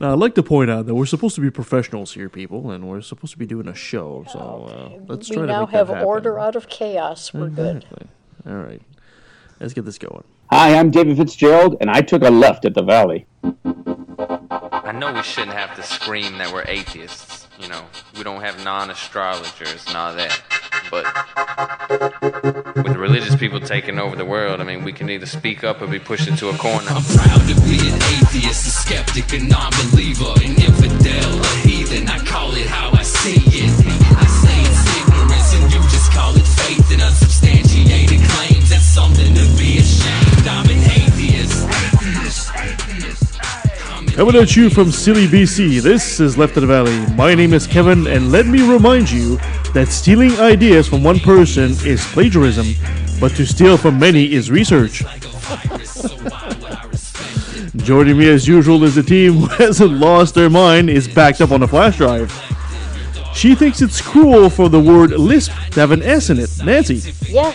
Now, I'd like to point out that we're supposed to be professionals here, people, and we're supposed to be doing a show. So uh, let's we try to now make have that happen. order out of chaos. We're good. All right, let's get this going. Hi, I'm David Fitzgerald, and I took a left at the Valley. I know we shouldn't have to scream that we're atheists. You know, we don't have non-astrologers and all that. But with religious people taking over the world, I mean, we can either speak up or be pushed into a corner. I'm proud to be an atheist, a skeptic, a non-believer, an infidel, a heathen. I call it how I see it. I say it's ignorance, and you just call it faith and unsubstantiated claims. That's something to be ashamed. I'm an atheist. Atheist, atheist. Coming at you from Silly BC, this is Left of the Valley. My name is Kevin, and let me remind you that stealing ideas from one person is plagiarism, but to steal from many is research. Joining me as usual is the team who hasn't lost their mind, is backed up on a flash drive. She thinks it's cruel for the word lisp to have an S in it. Nancy. Yeah,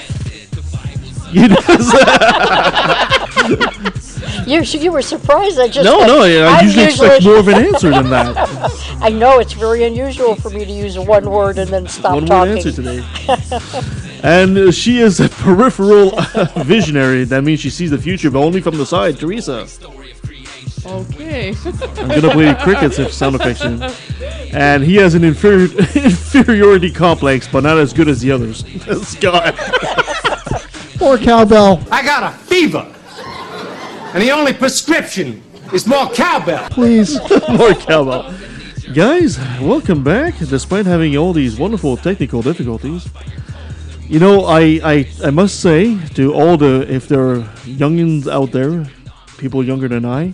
You you you were surprised. I just no, got- no, I I'm usually expect more of an answer than that. I know it's very unusual for me to use one word and then stop one talking. word answer today. and uh, she is a peripheral visionary. That means she sees the future, but only from the side. Teresa. Okay. I'm gonna play crickets if sound effects soon. And he has an inferi- inferiority complex, but not as good as the others. Scott. Poor cowbell, I got a fever. And the only prescription is more cowbell. please. More cowbell. Guys, welcome back. Despite having all these wonderful technical difficulties, you know, I, I, I must say to all the if there are youngins out there, people younger than I,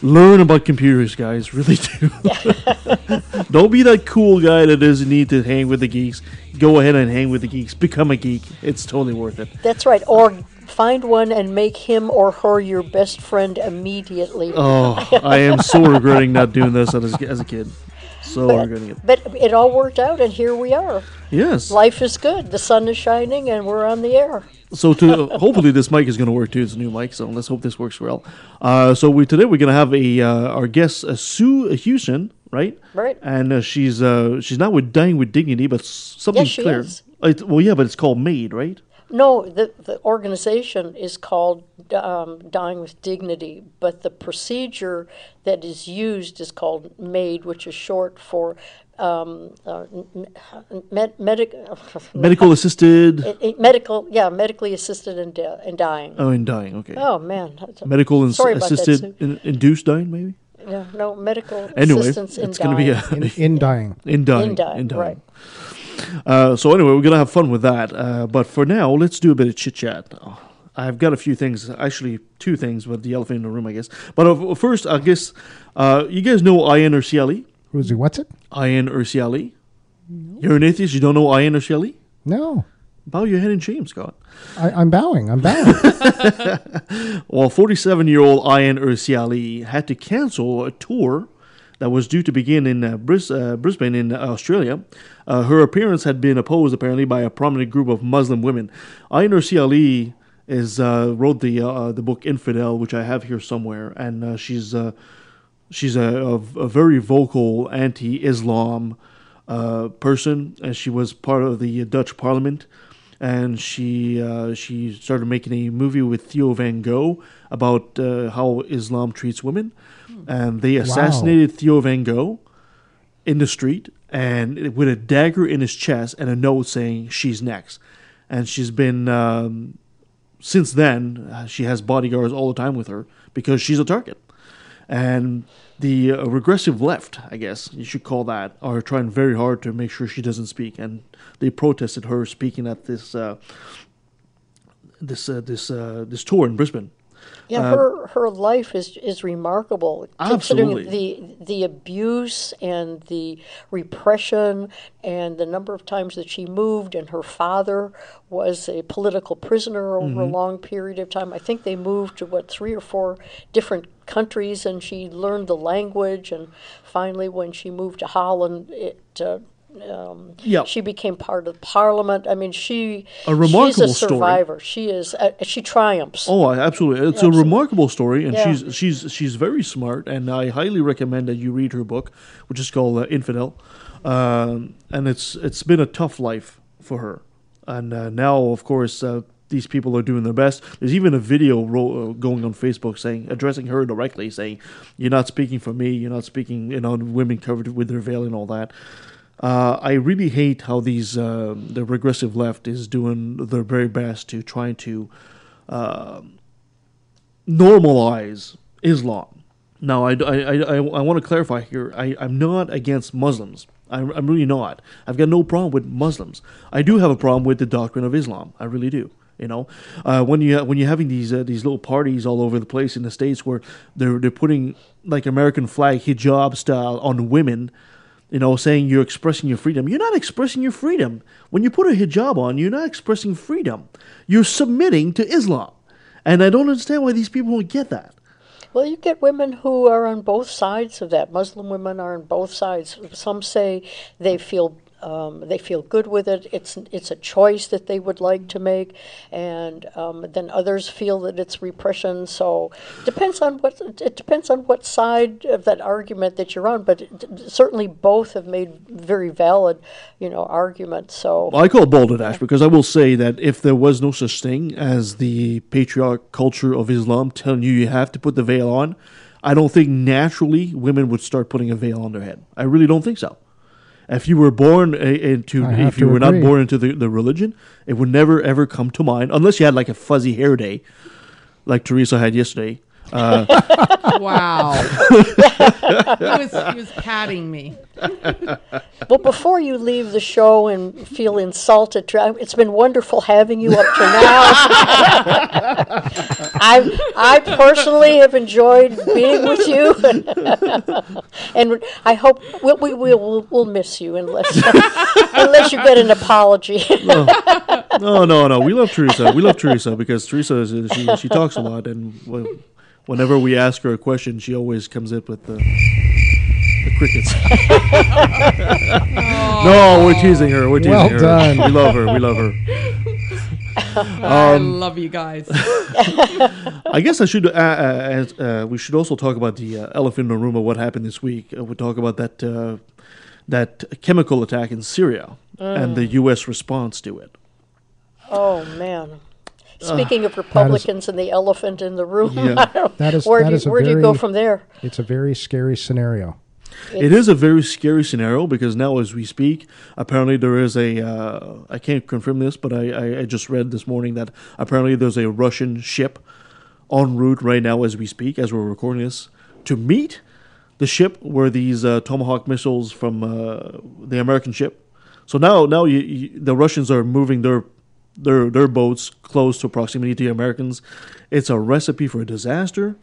learn about computers, guys. Really do. Don't be that cool guy that doesn't need to hang with the geeks. Go ahead and hang with the geeks. Become a geek. It's totally worth it. That's right. Or find one and make him or her your best friend immediately. Oh, I am so regretting not doing this as, as a kid. So regretting it. But it all worked out, and here we are. Yes. Life is good. The sun is shining, and we're on the air. So to hopefully this mic is going to work too. It's a new mic, so let's hope this works well. Uh, so we today we're going to have a uh, our guest uh, Sue Hughson, right? Right. And uh, she's uh, she's not with Dying with Dignity, but something Yes, she clear. is. It, well, yeah, but it's called MAID, right? No, the, the organization is called um, Dying with Dignity, but the procedure that is used is called MAID, which is short for um, uh, med- medic- Medical assisted. eh, eh, medical, yeah, medically assisted in, di- in dying. Oh, in dying. Okay. Oh man, a- Medical ins- Sorry about that, assisted in, induced dying, maybe. yeah, no medical Anyway, assistance in it's going to dying. be a In, in dying. in dying. In dying, right. Uh, so anyway, we're gonna have fun with that. Uh, but for now, let's do a bit of chit chat. I've got a few things, actually two things, but the elephant in the room, I guess. But uh, first, I guess uh, you guys know Ayaan Hirsi Ali. Rosie, what's it? Ayaan Hirsi Ali. You're an atheist. You don't know Ayaan Hirsi Ali? No. Bow your head in shame, Scott. I, I'm bowing. I'm bowing. Well, 47 year old Ayaan Hirsi Ali had to cancel a tour that was due to begin in uh, Bris- uh, Brisbane, in Australia. Uh, her appearance had been opposed apparently by a prominent group of Muslim women. Ayaan Hirsi Ali is uh, wrote the uh, the book Infidel, which I have here somewhere, and she's she's a, a, a very vocal anti-Islam person, and she was part of the Dutch Parliament. And she uh, she started making a movie with Theo Van Gogh about uh, how Islam treats women, and they assassinated Theo Van Gogh in the street and with a dagger in his chest and a note saying she's next. And she's been um, since then uh, she has bodyguards all the time with her because she's a target. And the uh, regressive left, I guess you should call that, are trying very hard to make sure she doesn't speak. And they protested her speaking at this uh, this uh, this uh, this tour in Brisbane. Yeah, her her life is is remarkable considering Absolutely. the the abuse and the repression and the number of times that she moved. And her father was a political prisoner over a long period of time. I think they moved to what three or four different countries, and she learned the language. And finally, when she moved to Holland, it. Uh, Um, Yeah. She became part of Parliament. I mean, she A remarkable she's a story. survivor. She is. Uh, she triumphs. Oh, absolutely! It's Absolutely. a remarkable story, and Yeah. she's she's she's very smart, and I highly recommend that you read her book, which is called uh, Infidel, um, and it's it's been a tough life for her, and uh, now of course uh, these people are doing their best. There's even a video ro- uh, going on Facebook saying addressing her directly, saying, "You're not speaking for me. You're not speaking." You know, women covered with their veil and all that. Uh, I really hate how these uh, the regressive left is doing their very best to try to uh, normalize Islam. Now, I, I, I, I want to clarify here. I, I'm not against Muslims. I'm, I'm really not. I've got no problem with Muslims. I do have a problem with the doctrine of Islam. I really do. You know, uh, when you when you're having these uh, these little parties all over the place in the states where they're they're putting like American flag hijab style on women, you know, saying you're expressing your freedom. You're not expressing your freedom. When you put a hijab on, you're not expressing freedom. You're submitting to Islam. And I don't understand why these people don't get that. Well, you get women who are on both sides of that. Muslim women are on both sides. Some say they feel um, they feel good with it. It's it's a choice that they would like to make, and um, then others feel that it's repression. So depends on what it depends on what side of that argument that you're on. But it, certainly both have made very valid, you know, arguments. So Well, I call it balderdash because I will say that if there was no such thing as the patriarch culture of Islam telling you you have to put the veil on, I don't think naturally women would start putting a veil on their head. I really don't think so. If you were born uh, into, I if you were not born into the, the religion, it would never ever come to mind unless you had like a fuzzy hair day, like Teresa had yesterday. Uh, Wow. he, was, he was patting me. Well, before you leave the show and feel insulted, it's been wonderful having you up to now. I, I personally have enjoyed being with you, and I hope we, we will we'll miss you unless unless you get an apology. no, no, no. We love Teresa. We love Teresa because Teresa is she, she talks a lot, and wh- whenever we ask her a question, she always comes up with the the crickets. no, we're teasing her. We're teasing Well her. done. We love her. We love her. I love you guys. I guess I should. Uh, uh, uh, we should also talk about the uh, elephant in the room of what happened this week. Uh, we'll talk about that uh, that chemical attack in Syria and the U.S. response to it. oh man. Speaking of Republicans and the elephant in the room, Yeah. That is- where, that do, is you, a where do you go from there? It's a very scary scenario. It is a very scary scenario because now, as we speak, apparently there is a. Uh, I can't confirm this, but I, I, I just read this morning that apparently there's a Russian ship en route right now, as we speak, as we're recording this, to meet the ship where these uh, Tomahawk missiles from uh, the American ship. So now, now you, you, the Russians are moving their their their boats close to proximity to the Americans. It's a recipe for a disaster.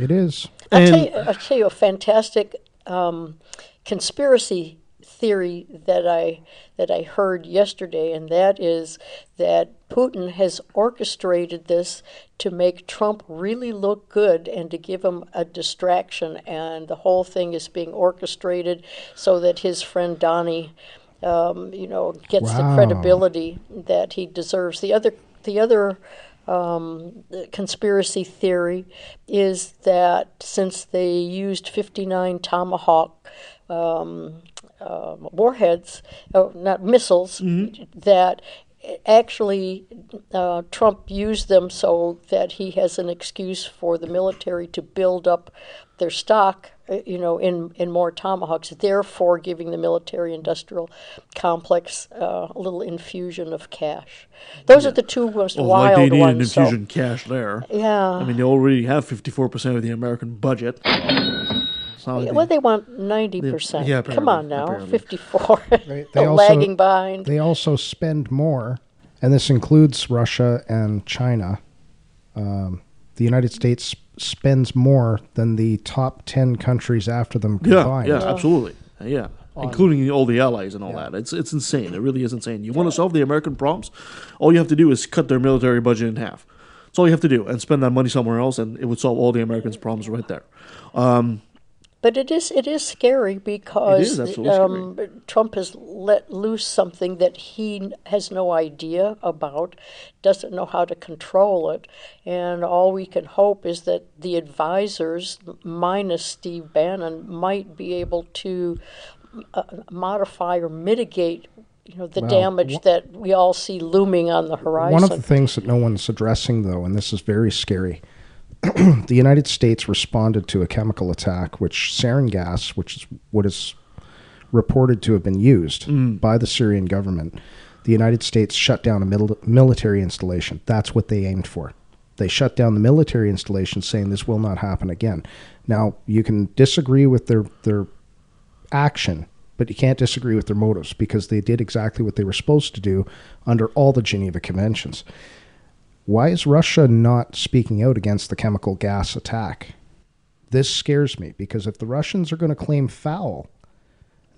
It is. I'll tell, you, I'll tell you a fantastic um, conspiracy theory that I that I heard yesterday, and that is that Putin has orchestrated this to make Trump really look good and to give him a distraction, and the whole thing is being orchestrated so that his friend Donnie, um, you know, gets the credibility that he deserves. The other the other um, the conspiracy theory is that since they used 59 Tomahawk um, um warheads, uh, not missiles, that actually uh, Trump used them so that he has an excuse for the military to build up their stock, uh, you know, in, in more tomahawks, therefore giving the military industrial complex uh, a little infusion of cash. Those are the two most Well, like wild they need an ones. so- infusion cash there. yeah. I mean, they already have 54% of the American budget. It's not like well, they- they want 90%. yeah, Come on now, apparently. 54. They, they also, lagging behind. They also spend more, and this includes Russia and China. Um, the United States spends more than the top 10 countries after them combined. yeah, yeah absolutely. Yeah. Including all the allies and all that. It's it's insane. It really is insane. You want to solve the American problems? All you have to do is cut their military budget in half. That's all you have to do, and spend that money somewhere else, and it would solve all the Americans' problems right there. Um, But it is it is scary because is um, Trump has let loose something that he has no idea about, doesn't know how to control it, and all we can hope is that the advisors, minus Steve Bannon, might be able to uh, modify or mitigate. You know the Well, damage that we all see looming on the horizon. One of the things that no one's addressing, though, and this is very scary, the United States responded to a chemical attack, which sarin gas, which is what is reported to have been used mm. by the Syrian government. The United States shut down a mil- military installation. That's what they aimed for. They shut down the military installation, saying this will not happen again. Now, you can disagree with their their action, but you can't disagree with their motives because they did exactly what they were supposed to do under all the Geneva Conventions. Why is Russia not speaking out against the chemical gas attack? This scares me because if the Russians are going to claim foul,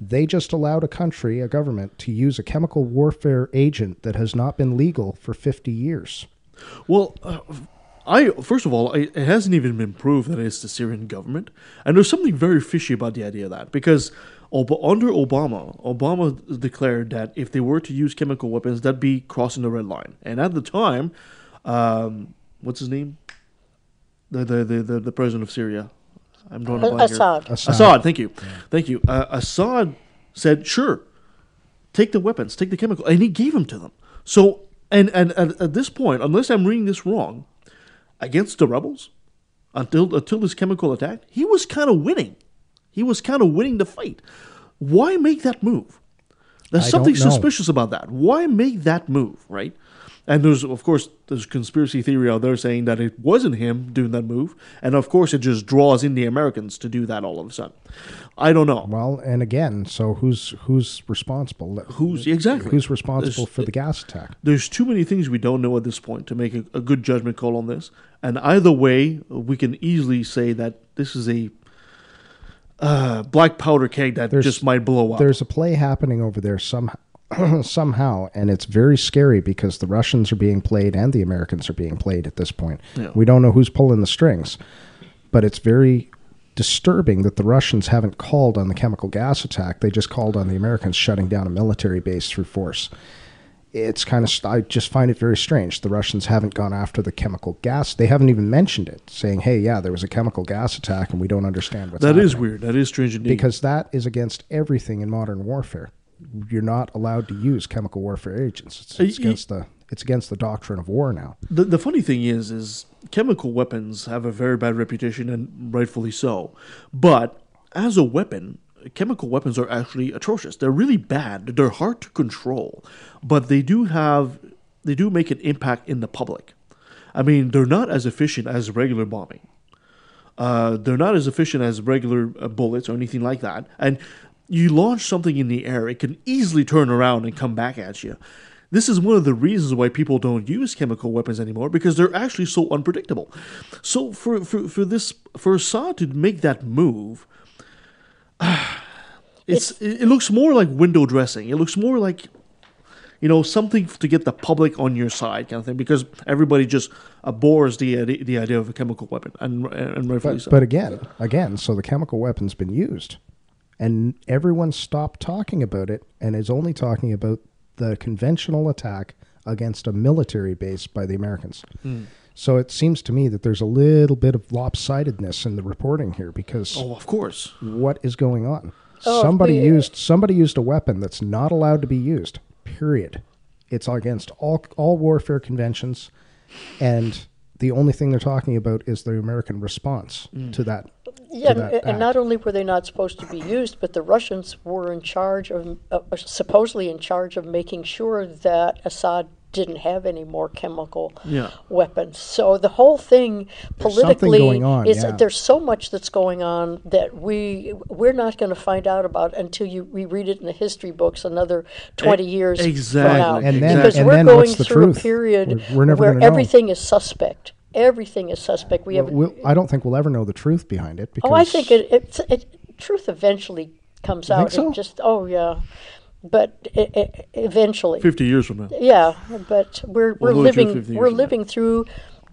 they just allowed a country, a government, to use a chemical warfare agent that has not been legal for 50 years. Well, uh, I first of all, I, it hasn't even been proved that it's the Syrian government, and there's something very fishy about the idea of that because Ob- under Obama, Obama declared that if they were to use chemical weapons, that'd be crossing the red line, and at the time, um, what's his name? The the the the, the president of Syria. I'm drawing a blank here. Assad. Assad. Assad, thank you, thank you. Uh, Assad said, "Sure, take the weapons, take the chemical," and he gave them to them. So, and and at, at this point, unless I'm reading this wrong, against the rebels, until until this chemical attack, he was kind of winning. He was kind of winning the fight. Why make that move? There's I something suspicious about that. Why make that move, right? And there's, of course, there's conspiracy theory out there saying that it wasn't him doing that move, and of course, it just draws in the Americans to do that all of a sudden. I don't know. Well, and again, so who's who's responsible? Who's exactly Who's responsible There's- for the gas attack? There's too many things we don't know at this point to make a, a good judgment call on this. And either way, we can easily say that this is a uh, black powder keg that There's- just might blow up. There's a play happening over there somehow, somehow, and it's very scary because the Russians are being played and the Americans are being played at this point. Yeah. We don't know who's pulling the strings, but it's very disturbing that the Russians haven't called on the chemical gas attack. They just called on the Americans shutting down a military base through force. It's kind of, I just find it very strange. The Russians haven't gone after the chemical gas. They haven't even mentioned it, saying, hey, yeah, there was a chemical gas attack and we don't understand what's That is happening weird. That is strange indeed. because that is against everything in modern warfare. You're not allowed to use chemical warfare agents. It's, it's Uh, against the it's against the doctrine of war now. the the funny thing is, is chemical weapons have a very bad reputation, and rightfully so. But as a weapon, chemical weapons are actually atrocious. They're really bad. They're hard to control, but they do have they do make an impact in the public. I mean, they're not as efficient as regular bombing. Uh, they're not as efficient as regular uh, bullets or anything like that. And you launch something in the air, it can easily turn around and come back at you. This is one of the reasons why people don't use chemical weapons anymore because they're actually so unpredictable. So for for, for this for Assad to make that move, it's, it, it looks more like window dressing. It looks more like you know something to get the public on your side kind of thing because everybody just abhors the the, the idea of a chemical weapon and and rightfully But so. but again, again, so the chemical weapon's been used, and everyone stopped talking about it and is only talking about the conventional attack against a military base by the Americans. Hmm. So it seems to me that there's a little bit of lopsidedness in the reporting here because oh, of course. what is going on? Oh, somebody we- used somebody used a weapon that's not allowed to be used. Period. It's against all all warfare conventions, and the only thing they're talking about is the American response to that. Yeah, to that and, and not only were they not supposed to be used, but the Russians were in charge of, uh, supposedly in charge of making sure that Assad didn't have any more chemical Yeah. weapons. So the whole thing politically going on, is yeah. there's so much that's going on that we we're not going to find out about until you we read it in the history books another 20 years exactly. from now. And then- because and we're then going what's the through truth? a period We're- we're where gonna know. everything is suspect. Everything is suspect. We have We'll, I don't think we'll ever know the truth behind it. Because Oh, I think it, it, it truth eventually comes think out. so? It just oh yeah, but eventually, Fifty years from now. yeah. But we're we're We'll know the truth living we're living through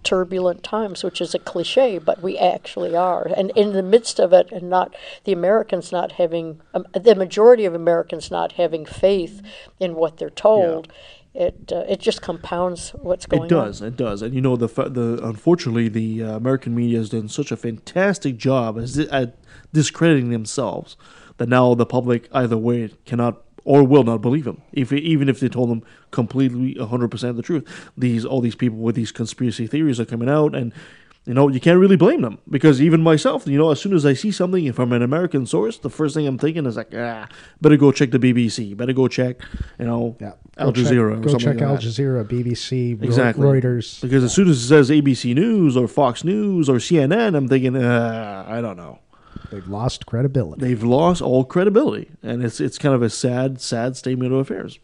turbulent times, which is a cliche, but we actually are. And in the midst of it, and not the Americans not having, um, the majority of Americans not having faith in what they're told, it uh, it just compounds what's going on. It does. on. It does. And you know the the unfortunately the uh, American media has done such a fantastic job as at discrediting themselves that now the public either way cannot or will not believe them if even if they told them completely 100% the truth these all these people with these conspiracy theories are coming out and you know you can't really blame them because even myself you know as soon as i see something from an american source the first thing i'm thinking is like ah better go check the bbc better go check you know Yeah. al Go check- jazeera or Go check like Al. Jazeera, BBC, Exactly. Reuters. Because as soon as it says ABC News or Fox News or CNN, I'm thinking, uh, I don't know. They've lost credibility. They've lost all credibility, and it's it's kind of a sad, sad statement of affairs.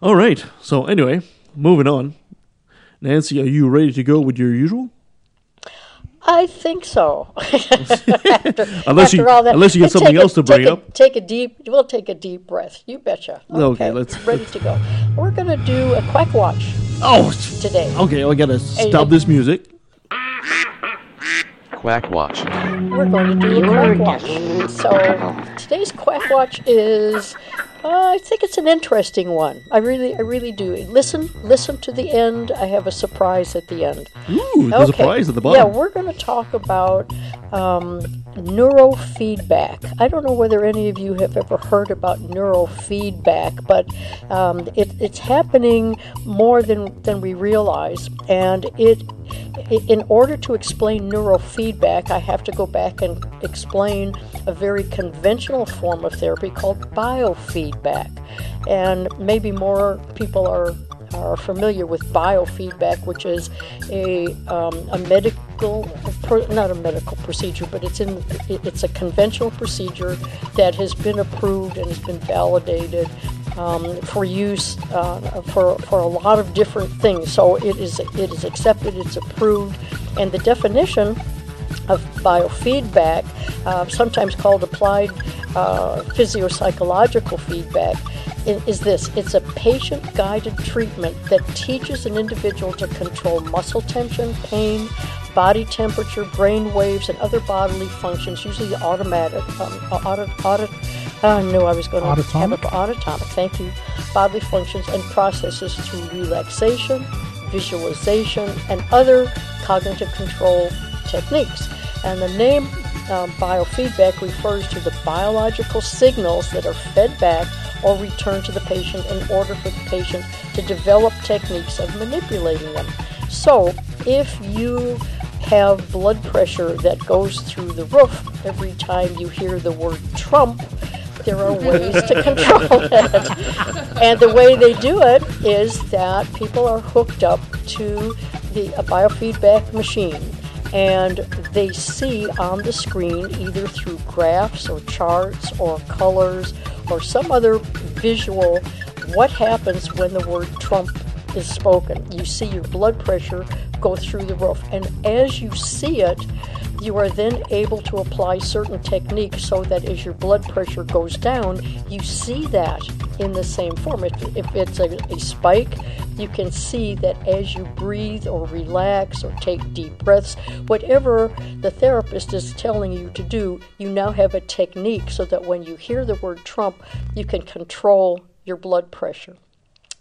All right. So anyway, moving on. Nancy, are you ready to go with your usual? I think so. after, Unless you- all that, unless you get something a- else to bring a- up. Take a deep. We'll take a deep breath. You betcha. Okay, let's- ready to go. We're gonna do a quack watch Oh, today. okay. I gotta stop hey. this music. Quack Watch. We're going to do a quack watch. So today's quack watch is. Uh, I think it's an interesting one. I really, I really do. Listen, listen to the end. I have a surprise at the end. Ooh, there's a prize at the bottom. Yeah, we're going to talk about um, neurofeedback. I don't know whether any of you have ever heard about neurofeedback, but um, it, it's happening more than, than we realize. And it, in order to explain neurofeedback, I have to go back and explain a very conventional form of therapy called biofeedback. And maybe more people are are familiar with biofeedback, which is a, um, a medical, not a medical procedure, but it's in it's a conventional procedure that has been approved and has been validated um, for use uh, for for a lot of different things. So it is it is accepted, it's approved, and the definition of biofeedback, uh, sometimes called applied uh, physiopsychological feedback, is this it's a patient guided treatment that teaches an individual to control muscle tension, pain, body temperature, brain waves, and other bodily functions, usually automatic. Um, auto, auto, I knew I was going to have Autonomic? a autonomic, thank you, bodily functions and processes through relaxation, visualization, and other cognitive control techniques. And the name um, biofeedback refers to the biological signals that are fed back or returned to the patient in order for the patient to develop techniques of manipulating them. So, if you have blood pressure that goes through the roof every time you hear the word Trump, there are ways to control it. And the way they do it is that people are hooked up to the a biofeedback machine and they see on the screen either through graphs or charts or colors or some other visual what happens when the word Trump is spoken. You see your blood pressure go through the roof. And as you see it, you are then able to apply certain techniques so that as your blood pressure goes down, you see that in the same form. If, if it's a, a spike, you can see that as you breathe or relax or take deep breaths, whatever the therapist is telling you to do, you now have a technique so that when you hear the word Trump, you can control your blood pressure.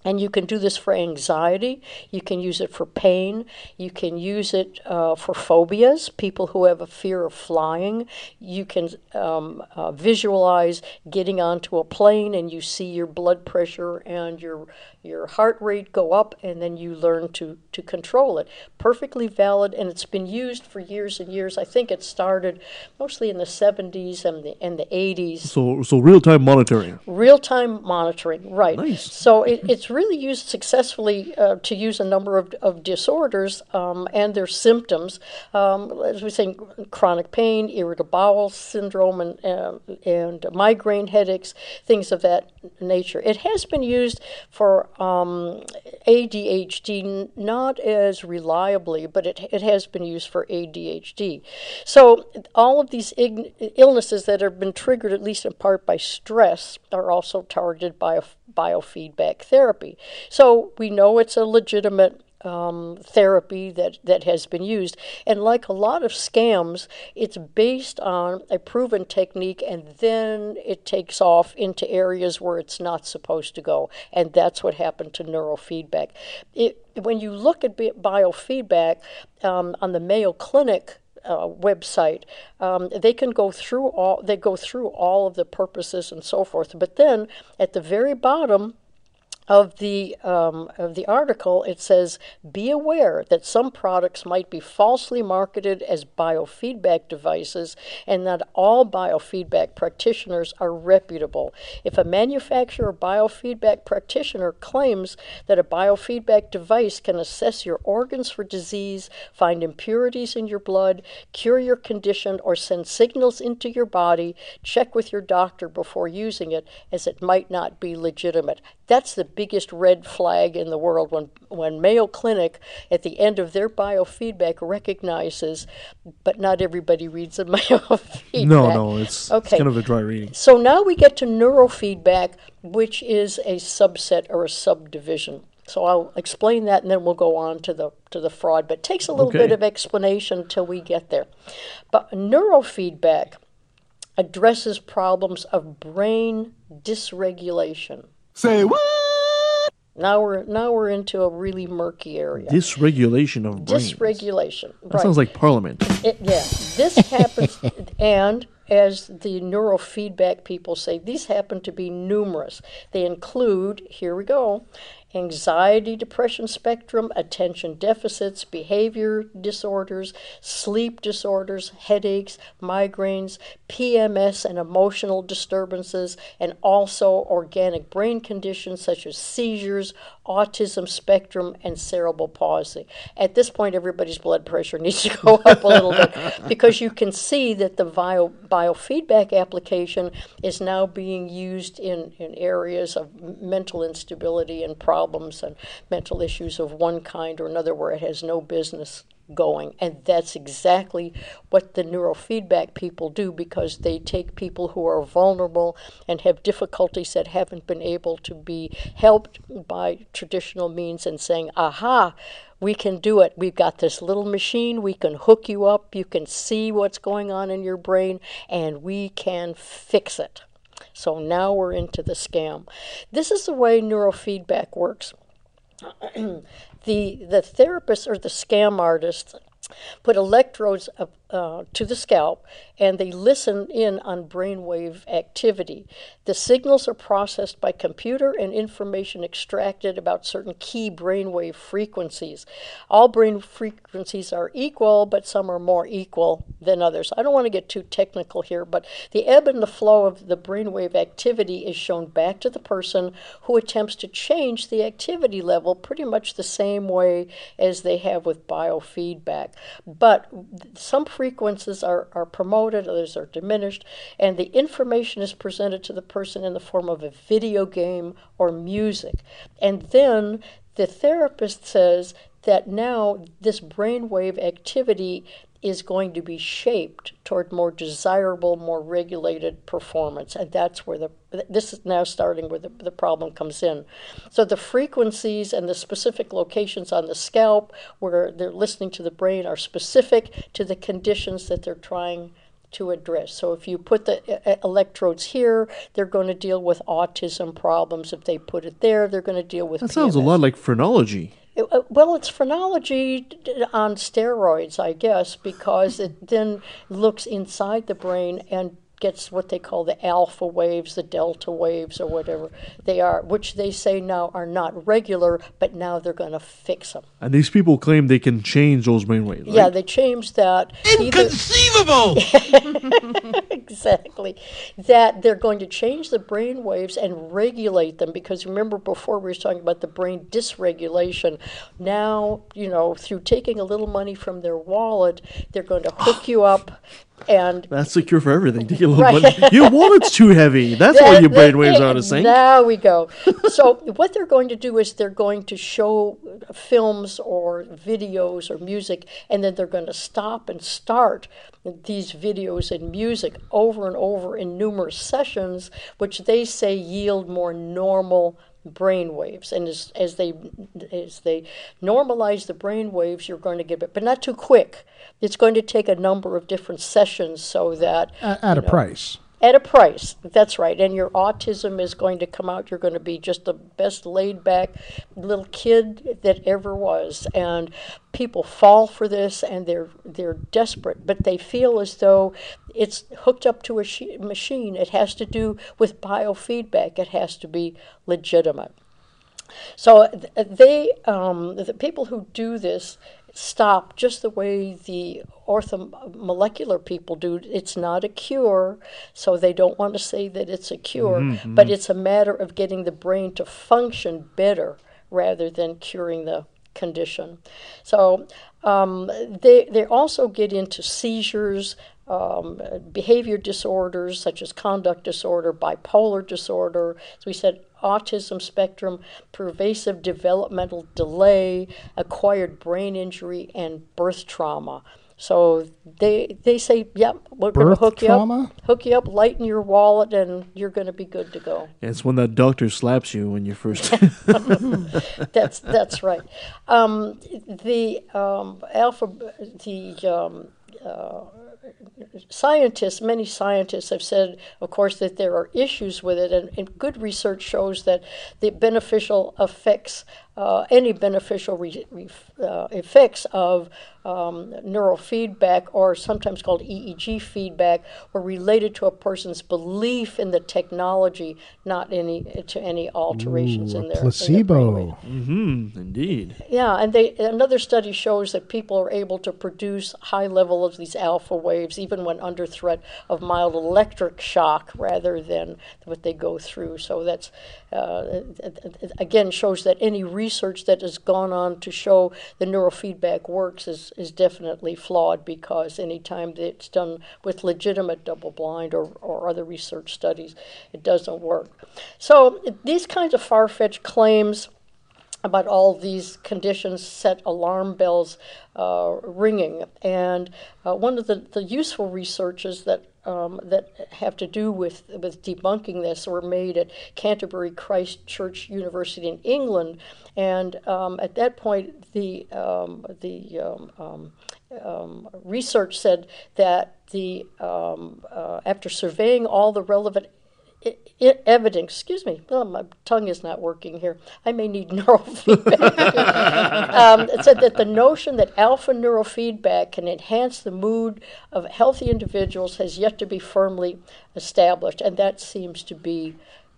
And you can do this for anxiety. You can use it for pain. You can use it uh, for phobias, people who have a fear of flying. You can um, uh, visualize getting onto a plane and you see your blood pressure and your your heart rate go up, and then you learn to, to control it. Perfectly valid, and it's been used for years and years. I think it started mostly in the 70s and the, and the 80s So, so real time monitoring. real time monitoring, right. Nice. So it, it's really used successfully uh, to use a number of, of disorders um, and their symptoms. Um, as we say, chronic pain, irritable bowel syndrome, and, uh, and migraine headaches, things of that nature. It has been used for um, ADHD, not as reliably, but it, it has been used for ADHD. So all of these ign- illnesses that have been triggered, at least in part by stress, are also targeted by biofeedback therapy. So we know it's a legitimate um, therapy that, that has been used. And like a lot of scams, it's based on a proven technique and then it takes off into areas where it's not supposed to go. And that's what happened to neurofeedback. It, when you look at biofeedback um, on the Mayo Clinic, uh, website, um, they can go through all they go through all of the purposes and so forth. But then at the very bottom of the um, of the article, it says, "Be aware that some products might be falsely marketed as biofeedback devices, and that all biofeedback practitioners are reputable. If a manufacturer biofeedback practitioner claims that a biofeedback device can assess your organs for disease, find impurities in your blood, cure your condition, or send signals into your body, check with your doctor before using it, as it might not be legitimate." That's the biggest red flag in the world when, when Mayo Clinic, at the end of their biofeedback, recognizes, but not everybody reads a biofeedback. No, no, it's, it's kind of a dry reading. So now we get to neurofeedback, which is a subset or a subdivision. So I'll explain that, and then we'll go on to the to the fraud. But it takes a little Okay. bit of explanation until we get there. But neurofeedback addresses problems of brain dysregulation. Say what? Now we're now we're into a really murky area. Dysregulation of brains. Dysregulation. That sounds like Parliament. It, yeah, this happens, and as the neurofeedback people say, these happen to be numerous. They include, here we go, anxiety, depression spectrum, attention deficits, behavior disorders, sleep disorders, headaches, migraines, PMS and emotional disturbances, and also organic brain conditions such as seizures, autism spectrum, and cerebral palsy. At this point, everybody's blood pressure needs to go up a little bit because you can see that the bio, biofeedback application is now being used in, in areas of mental instability and problems and mental issues of one kind or another where it has no business going. And that's exactly what the neurofeedback people do because they take people who are vulnerable and have difficulties that haven't been able to be helped by traditional means and saying, aha, we can do it. We've got this little machine. We can hook you up. You can see what's going on in your brain, and we can fix it. So now we're into the scam. This is the way neurofeedback works the the therapist or the scam artist put electrodes up, uh, to the scalp and they listen in on brainwave activity. The signals are processed by computer and information extracted about certain key brainwave frequencies. All brain frequencies are equal, but some are more equal than others. I don't want to get too technical here, but the ebb and the flow of the brainwave activity is shown back to the person who attempts to change the activity level pretty much the same way as they have with biofeedback. But some frequencies are, are promoted, others are diminished, and the information is presented to the person in the form of a video game or music. And then the therapist says that now this brainwave activity is going to be shaped toward more desirable, more regulated performance. And that's where the this is now starting where the, the problem comes in. So the frequencies and the specific locations on the scalp where they're listening to the brain are specific to the conditions that they're trying to address. So if you put the electrodes here, they're going to deal with autism problems. If they put it there, they're going to deal with That sounds a lot like phrenology. Uh, Well, it's phrenology on steroids, I guess, because it then looks inside the brain and gets what they call the alpha waves, the delta waves, or whatever they are, which they say now are not regular, but now they're going to fix them. And these people claim they can change those brainwaves. Right? Yeah, they changed that. either- Inconceivable! exactly. That they're going to change the brain waves and regulate them because remember before we were talking about the brain dysregulation. Now, you know, through taking a little money from their wallet, they're going to hook you up and That's the cure for everything. Take a little Right. Your wallet's too heavy. That's why your brainwaves are out of sync. Now we go. so what they're going to do is they're going to show uh, films or videos or music, and then they're going to stop and start these videos and music over and over in numerous sessions, which they say yield more normal brain waves. And as, as they as they normalize the brain waves, you're going to get it, but not too quick. It's going to take a number of different sessions so that At, at a price. At a price. That's right. And your autism is going to come out. You're going to be just the best laid back little kid that ever was. And people fall for this and they're they're desperate, but they feel as though it's hooked up to a machine. It has to do with biofeedback. It has to be legitimate. So they, um, the people who do this, stop just the way the orthomolecular people do. It's not a cure, so they don't want to say that it's a cure, but it's a matter of getting the brain to function better rather than curing the condition. So um, they they also get into seizures. Um, behavior disorders such as conduct disorder, bipolar disorder, as we said, autism spectrum, pervasive developmental delay, acquired brain injury, and birth trauma. So they they say, "Yep, we're going to Birth hook you trauma? up, hook you up, lighten your wallet, and you're going to be good to go." It's when that doctor slaps you when you first. that's that's right. Um, the um, alpha, the um, uh, scientists, many scientists have said, of course, that there are issues with it, and, and good research shows that the beneficial effects, uh, any beneficial re, re, uh, effects of um, neurofeedback, or sometimes called EEG feedback, were related to a person's belief in the technology, not any to any alterations Ooh, in a their in their placebo. mm-hmm, indeed. Yeah, and they another study shows that people are able to produce high level of these alpha waves even when under threat of mild electric shock rather than what they go through. So that's uh, again shows that any research that has gone on to show the neurofeedback works is, is definitely flawed because anytime that it's done with legitimate double blind or, or other research studies, it doesn't work. So these kinds of far fetched claims about all these conditions set alarm bells uh, ringing. And uh, one of the, the useful researches that um, that have to do with with debunking this were made at Canterbury Christ Church University in England, and um, at that point the um, the um, um, um, research said that the uh, after surveying all the relevant evidence, excuse me, oh, my tongue is not working here. I may need neurofeedback. um, it said that the notion that alpha neurofeedback can enhance the mood of healthy individuals has yet to be firmly established, and that seems to be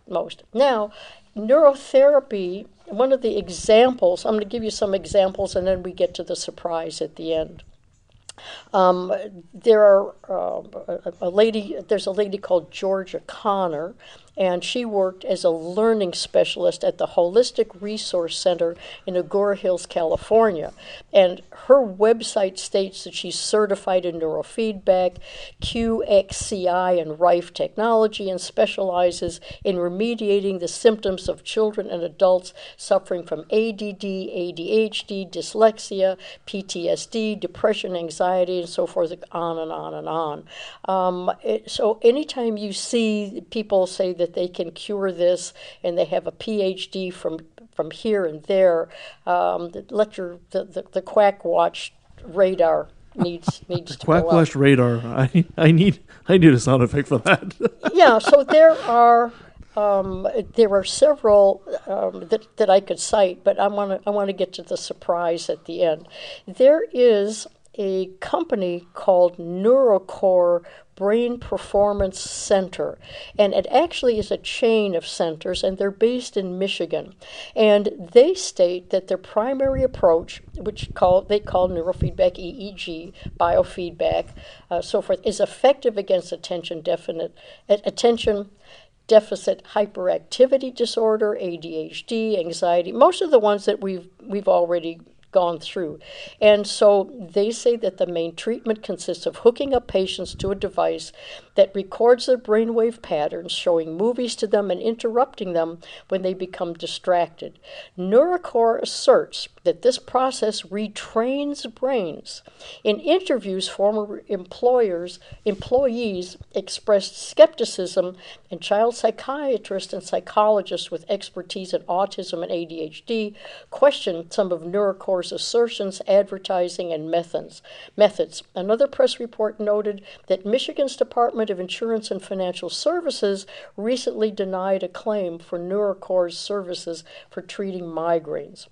most. Now, neurotherapy, one of the examples, I'm going to give you some examples and then we get to the surprise at the end. Um, there are uh, a, a lady. There's a lady called Georgia Connor, and she worked as a learning specialist at the Holistic Resource Center in Agoura Hills, California. And her website states that she's certified in neurofeedback, QXCI, and Rife technology, and specializes in remediating the symptoms of children and adults suffering from ADD, ADHD, dyslexia, PTSD, depression, anxiety, and so forth, on and on and on. Um, it, so anytime you see people say that they can cure this and they have a PhD from from here and there, um, let your the, the, the quack watch radar needs needs to Quack watch radar. I I need I need a sound effect for that. yeah, so there are um, there are several um, that that I could cite, but I want to I want to get to the surprise at the end. There is a company called Neurocore Brain Performance Center, and it actually is a chain of centers, and they're based in Michigan. And they state that their primary approach, which call they call neurofeedback EEG, biofeedback, uh, so forth, is effective against attention definite attention deficit hyperactivity disorder, ADHD, anxiety, most of the ones that we've we've already gone through. And so they say that the main treatment consists of hooking up patients to a device that records their brainwave patterns, showing movies to them and interrupting them when they become distracted. Neurocore asserts that this process retrains brains. In interviews, former employers, employees expressed skepticism, and child psychiatrists and psychologists with expertise in autism and ADHD questioned some of Neurocore's assertions, advertising, and methods. Methods. Another press report noted that Michigan's Department of Insurance and Financial Services recently denied a claim for Neurocore's services for treating migraines.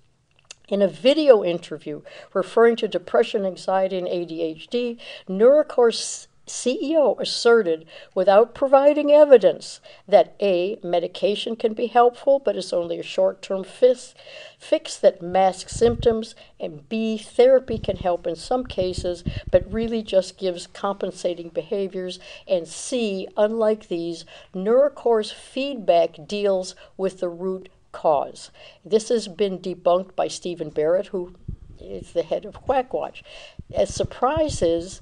In a video interview referring to depression, anxiety, and ADHD, Neurocore's CEO asserted, without providing evidence, that A, medication can be helpful, but is only a short term fix, that masks symptoms, and B, therapy can help in some cases, but really just gives compensating behaviors, and C, unlike these, Neurocore's feedback deals with the root cause. This has been debunked by Stephen Barrett, who is the head of Quackwatch. A surprise is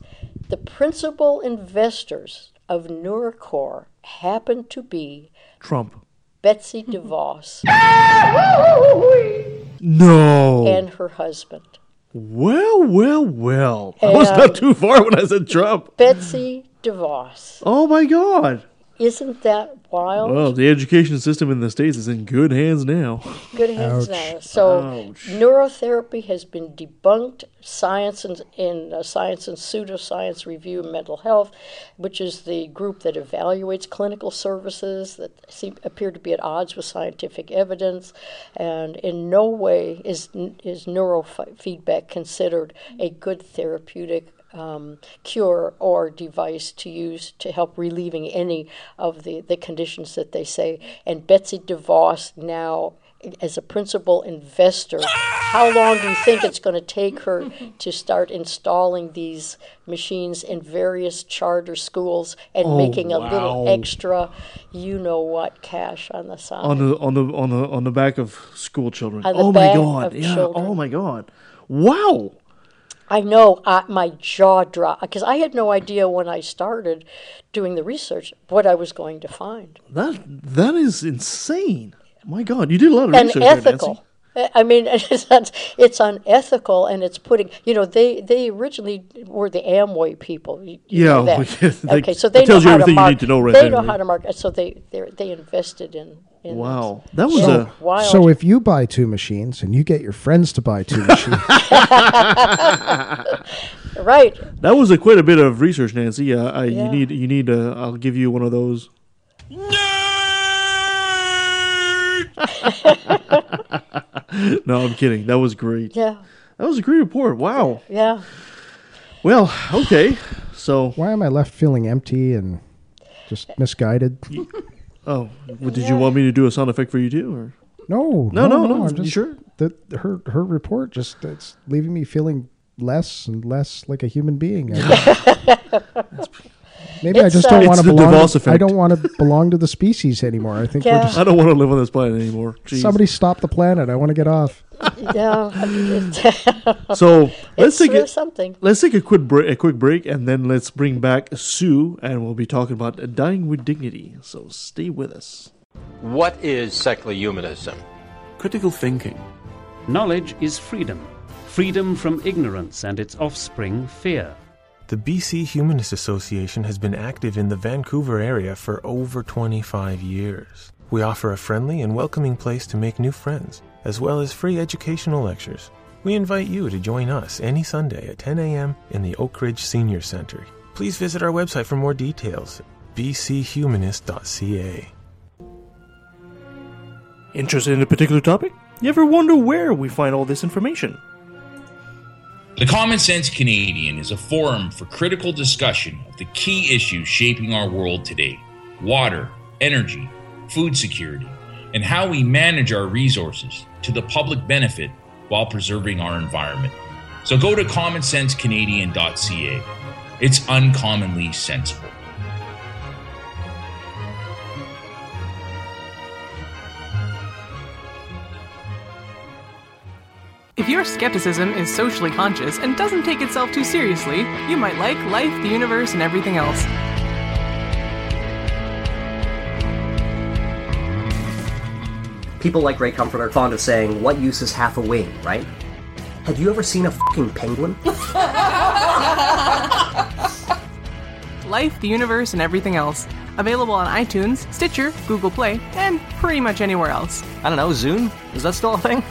the principal investors of Neurocore happen to be Trump. Betsy DeVos No. and her husband. well, well, well. I was not um, too far when I said Trump. Betsy DeVos. Oh my God. Isn't that wild? Well, the education system in the states is in good hands now. Good hands Ouch. now. So Ouch. neurotherapy has been debunked. Science and in uh, Science and Pseudoscience Review of Mental Health, which is the group that evaluates clinical services that seem, appear to be at odds with scientific evidence, and in no way is is neurofeedback considered a good therapeutic um, cure or device to use to help relieving any of the, the conditions that they say. And Betsy DeVos now, as a principal investor, how long do you think it's going to take her to start installing these machines in various charter schools and Oh, making a little extra, you know what, cash on the side? On the on the on the on the back of school children. Oh my God. Yeah. children. Oh my God. Wow. I know uh, my jaw dropped because I had no idea when I started doing the research what I was going to find. That that is insane. My God, you did a lot of and research there, Nancy. ethical. I- I mean, it's, it's unethical, and it's putting. You know, they they originally were the Amway people. You, you Yeah, they- okay, so they tells know you how to everything you need to know right they there, know right? how to market, so they they they invested in. In Wow. That was So a wild. So if you buy two machines and you get your friends to buy two machines, right, that was a quite a bit of research, Nancy. Uh, I, Yeah. You need you need. Uh, I'll give you one of those. no, I'm kidding. That was great. yeah, That was a great report. Wow. yeah. Well, okay. So, why am I left feeling empty and just misguided? Oh, well, did you want me to do a sound effect for you too, or No, No, no, no, I'm you just, sure? That her her report just it's leaving me feeling less and less like a human being. I- Maybe I It's, just uh, don't want It's to the belong. DeVos To, I don't want to belong to the species anymore. I think Yeah. we're just I don't want to live on this planet anymore. Jeez. somebody stop the planet. I want to get off. Yeah, So let's it's take uh, a, something. let's take a quick break, a quick break, and then let's bring back Sue, and we'll be talking about dying with dignity. So stay with us. What is secular humanism? Critical thinking. Knowledge is freedom. Freedom from ignorance and its offspring, fear. The BC Humanist Association has been active in the Vancouver area for over 25 years. We offer a friendly and welcoming place to make new friends, as well as free educational lectures. We invite you to join us any Sunday at 10 a.m. in the Oak Ridge Senior Center. Please visit our website for more details bchumanist.ca. Interested in a particular topic? You ever wonder where we find all this information? The Common Sense Canadian is a forum for critical discussion of the key issues shaping our world today water, energy, food security, and how we manage our resources to the public benefit while preserving our environment. So go to commonsensecanadian.ca. It's uncommonly sensible. If If your skepticism is socially conscious and doesn't take itself too seriously, you might like life, the universe, and everything else. People like Ray Comfort are fond of saying, What use is half a wing, right? Have you ever seen a fucking penguin? Life, the universe, and everything else. Available on iTunes, Stitcher, Google Play, and pretty much anywhere else. I don't know, Zune? Is that still a thing?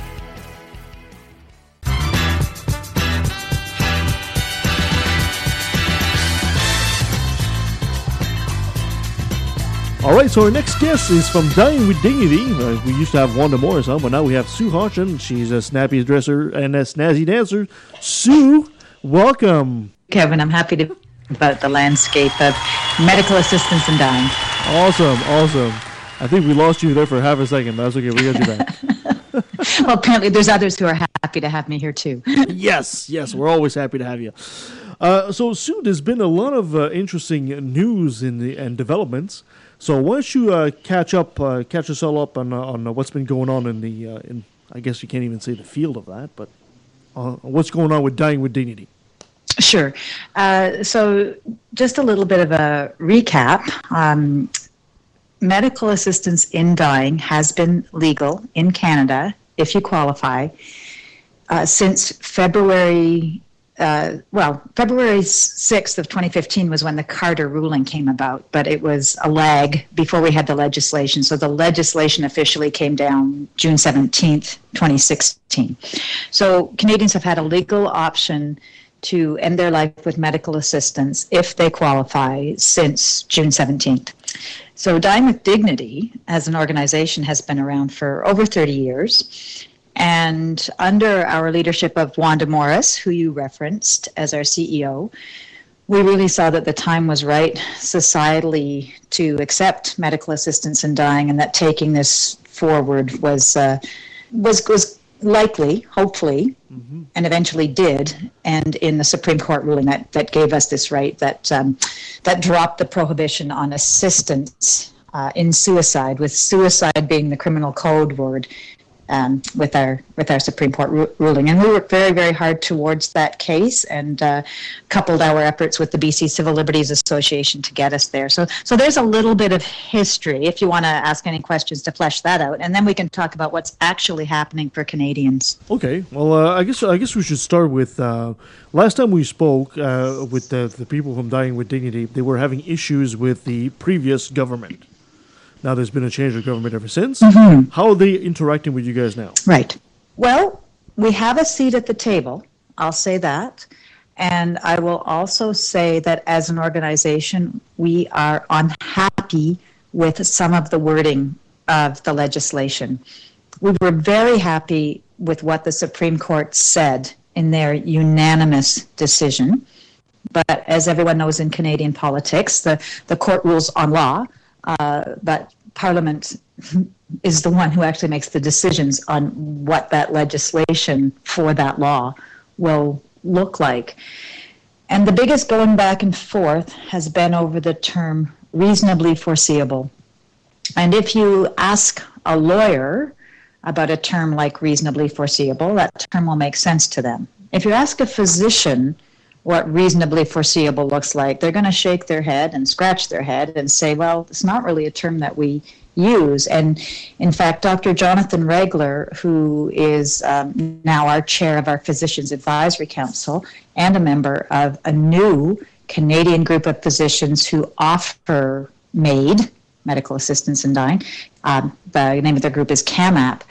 All right, so our next guest is from Dying with Dignity. Uh, we used to have Wanda Morris on, but now we have Sue Hughson. She's a snappy dresser and a snazzy dancer. Sue, welcome. Kevin, I'm happy to about the landscape of medical assistance in dying. Awesome, awesome. I think we lost you there for half a second, but that's okay. We got you back. well, apparently there's others who are happy to have me here too. yes, yes, we're always happy to have you. Uh, so, Sue, there's been a lot of uh, interesting news in the, and developments. So why don't you uh, catch up, uh, catch us all up on uh, on what's been going on in the uh, in I guess you can't even say the field of that, but uh, what's going on with dying with dignity? Sure. Uh, so just a little bit of a recap. Um, medical assistance in dying has been legal in Canada if you qualify since February uh, well, February 6th of 2015 was when the Carter ruling came about, but it was a lag before we had the legislation. So the legislation officially came down June 17th, 2016. So Canadians have had a legal option to end their life with medical assistance if they qualify since June 17th. So Dying with Dignity as an organization has been around for over 30 years. And under our leadership of Wanda Morris, who you referenced as our CEO, we really saw that the time was right societally to accept medical assistance in dying, and that taking this forward was uh, was was likely, hopefully, mm-hmm. and eventually did. And in the Supreme Court ruling that that gave us this right, that um, that dropped the prohibition on assistance uh, in suicide, with suicide being the criminal code word um, with our with our Supreme Court ru- ruling, and we worked very very hard towards that case, and uh, coupled our efforts with the BC Civil Liberties Association to get us there. So so there's a little bit of history if you want to ask any questions to flesh that out, and then we can talk about what's actually happening for Canadians. Okay, well uh, I guess I guess we should start with uh, last time we spoke uh, with the, the people from Dying with Dignity. They were having issues with the previous government. Now there's been a change of government ever since. Mm-hmm. How are they interacting with you guys now? Right. Well, we have a seat at the table. I'll say that. And I will also say that as an organization, we are unhappy with some of the wording of the legislation. We were very happy with what the Supreme Court said in their unanimous decision. But as everyone knows in Canadian politics, the, the court rules on law uh, but Parliament is the one who actually makes the decisions on what that legislation for that law will look like. And the biggest going back and forth has been over the term reasonably foreseeable. And if you ask a lawyer about a term like reasonably foreseeable, that term will make sense to them. If you ask a physician what reasonably foreseeable looks like, they're going to shake their head and scratch their head and say, well, it's not really a term that we use. And in fact, Dr. Jonathan Reggler, who is um, now our chair of our Physicians Advisory Council and a member of a new Canadian group of physicians who offer MAID, medical assistance in dying, um, the name of their group is CAMAP.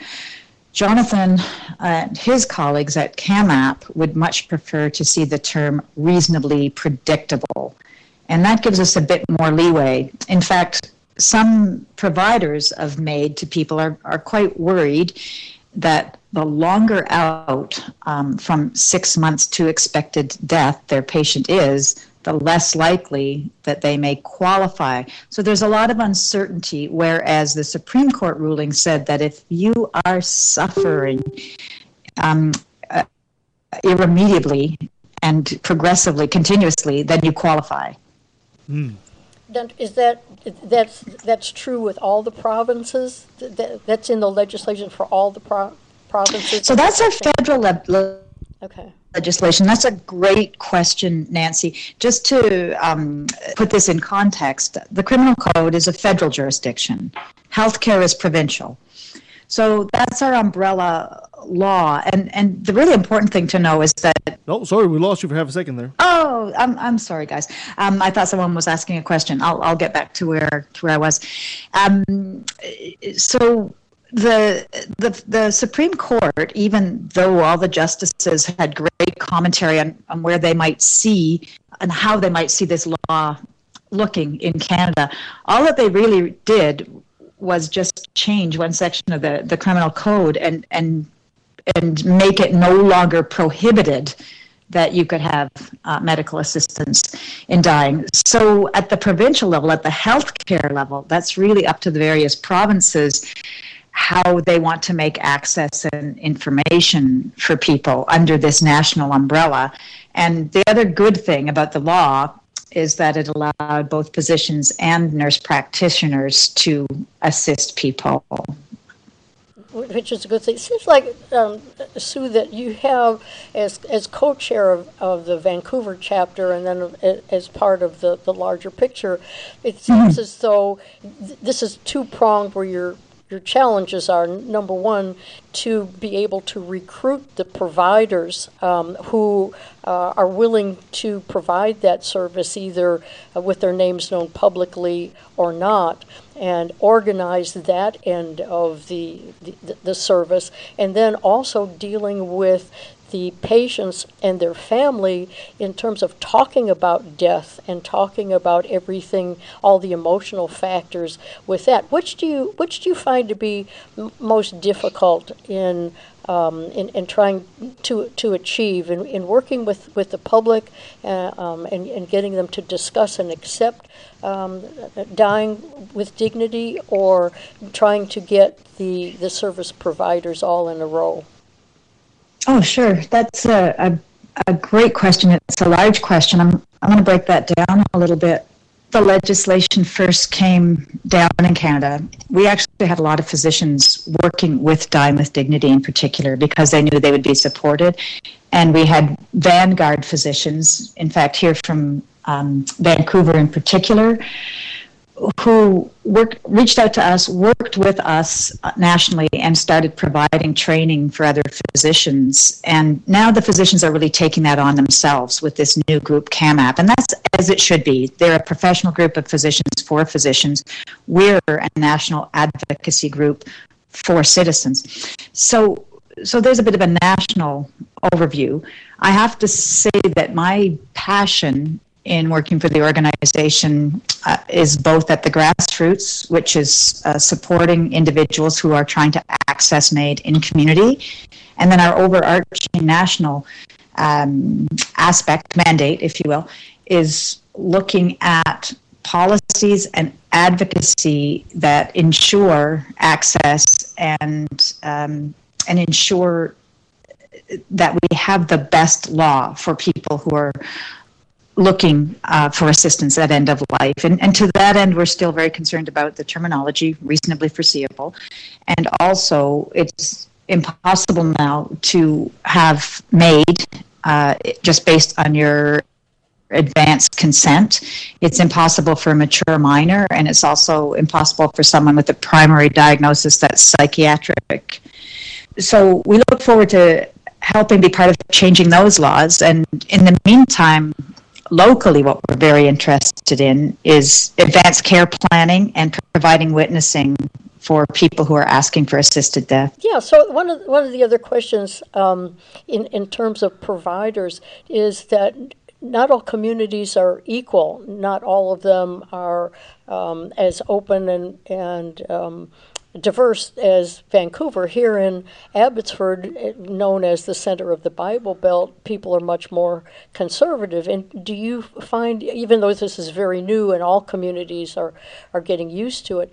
Jonathan and his colleagues at CAMAP would much prefer to see the term reasonably predictable. And that gives us a bit more leeway. In fact, some providers of MAID to people are, are quite worried that the longer out um, from six months to expected death their patient is, the less likely that they may qualify. So there's a lot of uncertainty, whereas the Supreme Court ruling said that if you are suffering um, uh, irremediably and progressively, continuously, then you qualify. Mm. Is that that's that's true with all the provinces? That, that's in the legislation for all the pro- provinces? So that's our federal le- le- Okay. Legislation. That's a great question, Nancy. Just to um, put this in context, the criminal code is a federal jurisdiction. Healthcare is provincial. So that's our umbrella law. And and the really important thing to know is that Oh, sorry, we lost you for half a second there. Oh, I'm, I'm sorry, guys. Um, I thought someone was asking a question. I'll, I'll get back to where to where I was. Um, so the, the the Supreme Court, even though all the justices had great commentary on, on where they might see and how they might see this law looking in Canada, all that they really did was just change one section of the, the criminal code and and and make it no longer prohibited that you could have uh, medical assistance in dying. So, at the provincial level, at the healthcare level, that's really up to the various provinces how they want to make access and information for people under this national umbrella. And the other good thing about the law is that it allowed both physicians and nurse practitioners to assist people which is a good thing. It seems like um, Sue that you have as as co-chair of, of the Vancouver chapter, and then as part of the, the larger picture. It seems mm-hmm. as though th- this is two pronged, where your your challenges are number one to be able to recruit the providers um, who uh, are willing to provide that service either uh, with their names known publicly or not and organize that end of the, the, the service, and then also dealing with the patients and their family in terms of talking about death and talking about everything, all the emotional factors with that. Which do you which do you find to be m- most difficult in um, in, in trying to, to achieve in, in working with, with the public uh, um, and, and getting them to discuss and accept um, dying with dignity or trying to get the, the service providers all in a row? Oh, sure. That's a, a, a great question. It's a large question. I'm, I'm going to break that down a little bit the legislation first came down in Canada, we actually had a lot of physicians working with Dying with Dignity in particular because they knew they would be supported. And we had vanguard physicians, in fact, here from um, Vancouver in particular, who worked, reached out to us, worked with us nationally, and started providing training for other physicians. And now the physicians are really taking that on themselves with this new group, CAMAP, and that's as it should be. They're a professional group of physicians for physicians. We're a national advocacy group for citizens. So, so there's a bit of a national overview. I have to say that my passion in working for the organization uh, is both at the grassroots, which is uh, supporting individuals who are trying to access MAID in community, and then our overarching national um, aspect, mandate, if you will, is looking at policies and advocacy that ensure access and um, and ensure that we have the best law for people who are looking uh, for assistance at end of life. And, and to that end, we're still very concerned about the terminology, reasonably foreseeable. And also, it's impossible now to have MAID uh, just based on your advanced consent. It's impossible for a mature minor, and it's also impossible for someone with a primary diagnosis that's psychiatric. So we look forward to helping be part of changing those laws. And in the meantime, locally, what we're very interested in is advanced care planning and providing witnessing for people who are asking for assisted death. Yeah, so one of one of the other questions um, in in terms of providers is that not all communities are equal. Not all of them are um, as open and and um, diverse as Vancouver. Here in Abbotsford, known as the center of the Bible Belt, people are much more conservative. And do you find, even though this is very new and all communities are, are getting used to it,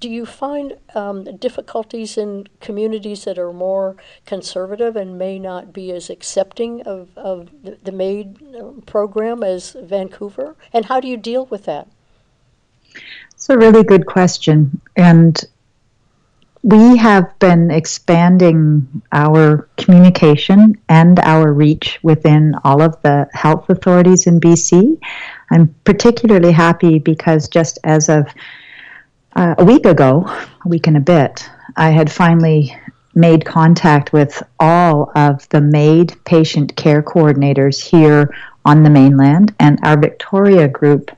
do you find um, difficulties in communities that are more conservative and may not be as accepting of, of the, MAID uh, program as Vancouver? And how do you deal with that? It's a really good question. And we have been expanding our communication and our reach within all of the health authorities in BC. I'm particularly happy because just as of uh, a week ago, a week and a bit, I had finally made contact with all of the MAID patient care coordinators here on the mainland, and our Victoria group,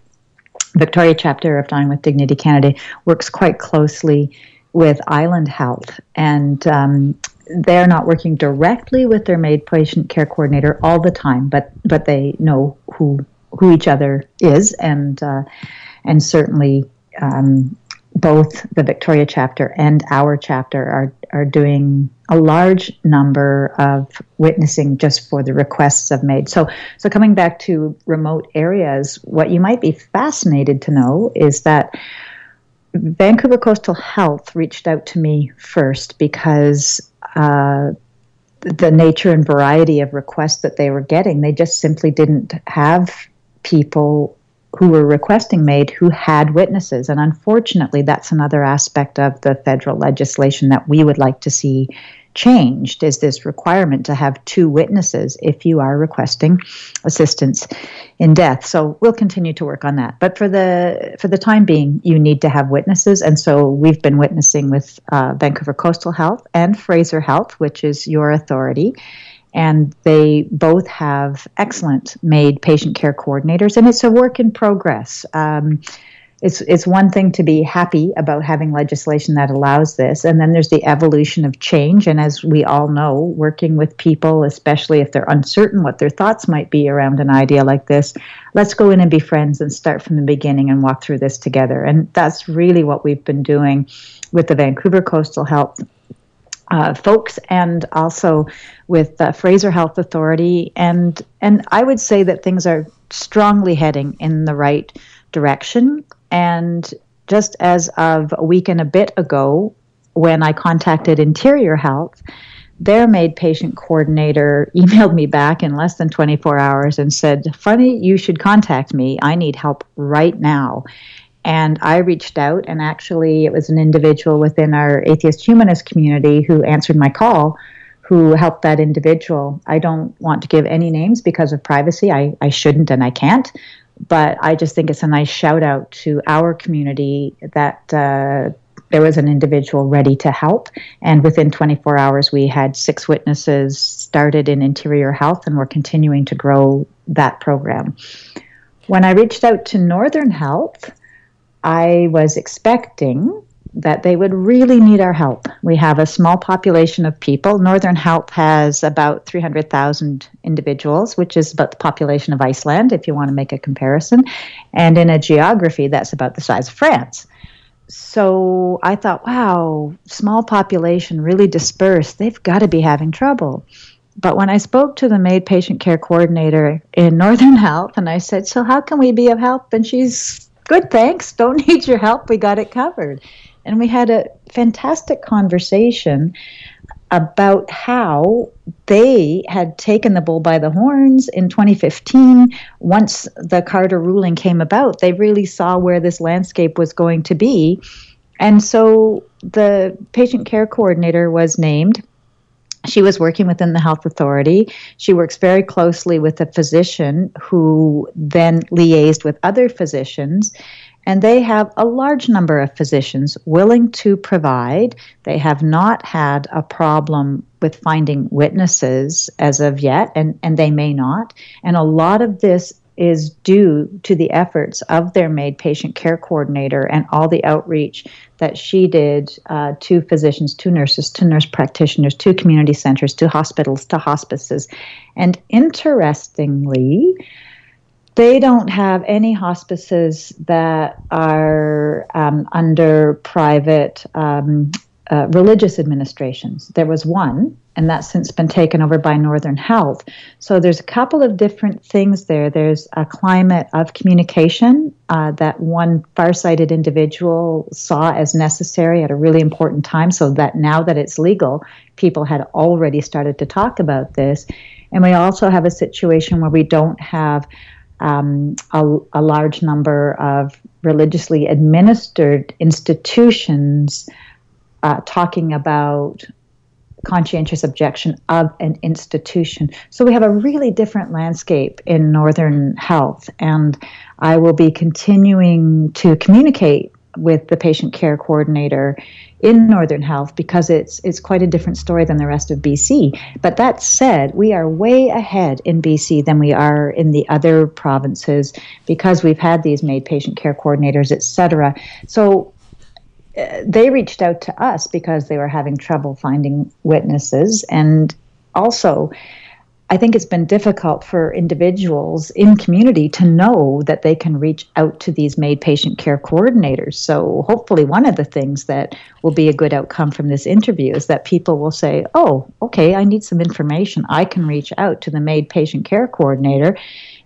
Victoria chapter of Dying with Dignity Canada, works quite closely with Island Health, and um, they're not working directly with their MAID patient care coordinator all the time, but but they know who who each other is, and uh, and certainly um, both the Victoria chapter and our chapter are are doing a large number of witnessing just for the requests of MAID. So so coming back to remote areas, what you might be fascinated to know is that Vancouver Coastal Health reached out to me first because uh, the nature and variety of requests that they were getting, they just simply didn't have people who were requesting MAID who had witnesses. And unfortunately, that's another aspect of the federal legislation that we would like to see changed is this requirement to have two witnesses if you are requesting assistance in death. So we'll continue to work on that. But for the for the time being, you need to have witnesses, and so we've been witnessing with uh, Vancouver Coastal Health and Fraser Health, which is your authority. And they both have excellent MAID patient care coordinators, and it's a work in progress. Um, it's it's one thing to be happy about having legislation that allows this and then there's the evolution of change and as we all know working with people especially if they're uncertain what their thoughts might be around an idea like this let's go in and be friends and start from the beginning and walk through this together. And that's really what we've been doing with the Vancouver Coastal Health uh, folks and also with uh, Fraser Health Authority. And and I would say that things are strongly heading in the right direction and just as of a week and a bit ago, when I contacted Interior Health, their MAID patient coordinator emailed me back in less than 24 hours and said, Funny, you should contact me. I need help right now. And I reached out, and actually, it was an individual within our atheist humanist community who answered my call who helped that individual. I don't want to give any names because of privacy. I, I shouldn't and I can't but I just think it's a nice shout out to our community that uh, there was an individual ready to help. And within 24 hours, we had six witnesses started in interior health, and we're continuing to grow that program. When I reached out to Northern Health, I was expecting that they would really need our help. We have a small population of people. Northern Health has about 300,000 individuals, which is about the population of Iceland, if you want to make a comparison. And in a geography, that's about the size of France. So I thought, wow, small population, really dispersed. They've got to be having trouble. But when I spoke to the MAID patient care coordinator in Northern Health, and I said, So how can we be of help? And she's, Good, thanks. Don't need your help. We got it covered and we had a fantastic conversation about how they had taken the bull by the horns in 2015. Once the Carter ruling came about, they really saw where this landscape was going to be. And so the patient care coordinator was named. She was working within the health authority. She works very closely with a physician who then liaised with other physicians and they have a large number of physicians willing to provide. They have not had a problem with finding witnesses as of yet, and, and they may not. And a lot of this is due to the efforts of their MAID patient care coordinator and all the outreach that she did uh, to physicians, to nurses, to nurse practitioners, to community centers, to hospitals, to hospices. And interestingly, they don't have any hospices that are um, under private um, uh, religious administrations. There was one, and that's since been taken over by Northern Health. So there's a couple of different things there. There's a climate of communication uh, that one farsighted individual saw as necessary at a really important time, so that now that it's legal, people had already started to talk about this. And we also have a situation where we don't have um, a, a, large number of religiously administered institutions uh, talking about conscientious objection of an institution. So we have a really different landscape in Northern Health, and I will be continuing to communicate with the patient care coordinator in Northern Health because it's it's quite a different story than the rest of BC. But that said, we are way ahead in BC than we are in the other provinces because we've had these MAID patient care coordinators, etc. So uh, they reached out to us because they were having trouble finding witnesses and also I think it's been difficult for individuals in community to know that they can reach out to these MAID patient care coordinators. So, hopefully, one of the things that will be a good outcome from this interview is that people will say, Oh, okay, I need some information. I can reach out to the MAID patient care coordinator.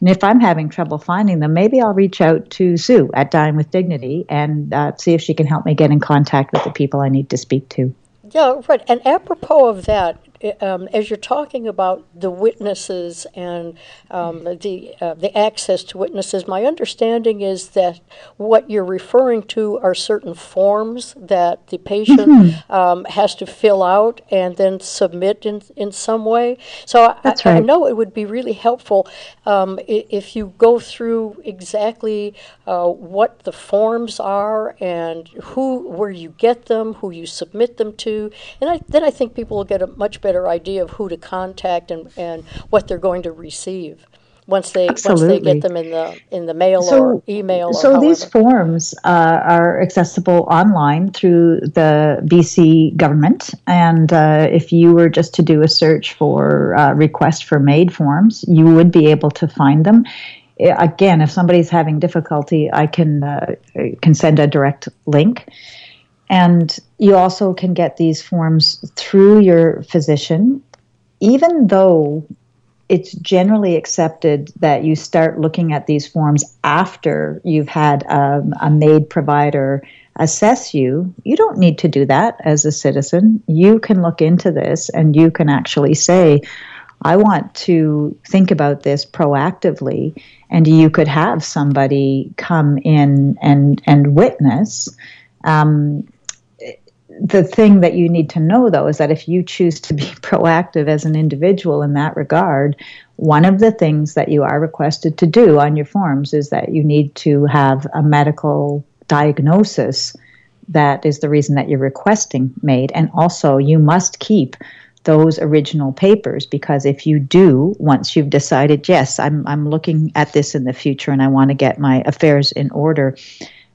And if I'm having trouble finding them, maybe I'll reach out to Sue at Dying with Dignity and uh, see if she can help me get in contact with the people I need to speak to. Yeah, right. And apropos of that, um, as you're talking about the witnesses and um, the uh, the access to witnesses, my understanding is that what you're referring to are certain forms that the patient Mm-hmm. um, has to fill out and then submit in in some way. So I, That's I know it would be really helpful um, if you go through exactly uh, what the forms are and who where you get them, who you submit them to, and I, then I think people will get a much better idea of who to contact and, and what they're going to receive once they once they get them in the in the mail So- or email. So these forms uh, are accessible online through the BC government, and uh, if you were just to do a search for uh, request for MAID forms, you would be able to find them. Again, if somebody's having difficulty, I can uh, can send a direct link. And you also can get these forms through your physician, even though it's generally accepted that you start looking at these forms after you've had um, a MAID provider assess you. You don't need to do that as a citizen. You can look into this and you can actually say, I want to think about this proactively. And you could have somebody come in and, and witness. Um, the thing that you need to know though is that if you choose to be proactive as an individual in that regard one of the things that you are requested to do on your forms is that you need to have a medical diagnosis that is the reason that you're requesting MAID. And also you must keep those original papers because if you do once you've decided yes I'm I'm looking at this in the future and I want to get my affairs in order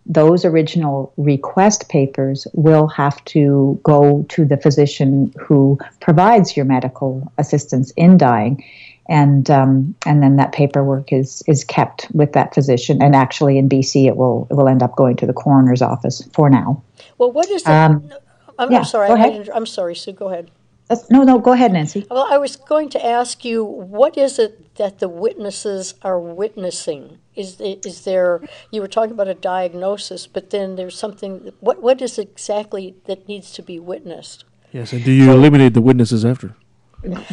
those original request papers will have to go to the physician who provides your medical assistance in dying and um, and then that paperwork is is kept with that physician and actually in BC it will it will end up going to the coroner's office for now Well, what is the? Um, I'm, yeah, I'm sorry. I. I'm sorry, Sue. Go ahead. That's- no no go ahead Nancy Well, I was going to ask you, what is it that the witnesses are witnessing? Is is there? You were talking about a diagnosis, but then there's something. What what is exactly that needs to be witnessed? Yes, and do you eliminate the witnesses after?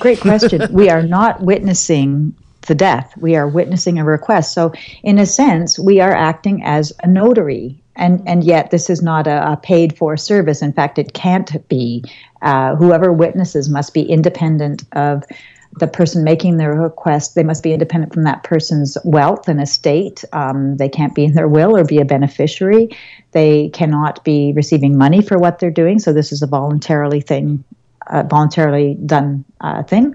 Great question. we are not witnessing the death. We are witnessing a request. So, in a sense, we are acting as a notary. And, and yet, this is not a, a paid for service. In fact, it can't be. Uh, whoever witnesses must be independent of the person making the request. They must be independent from that person's wealth and estate. Um, they can't be in their will or be a beneficiary. They cannot be receiving money for what they're doing. So, this is a voluntarily thing uh, voluntarily done uh, thing.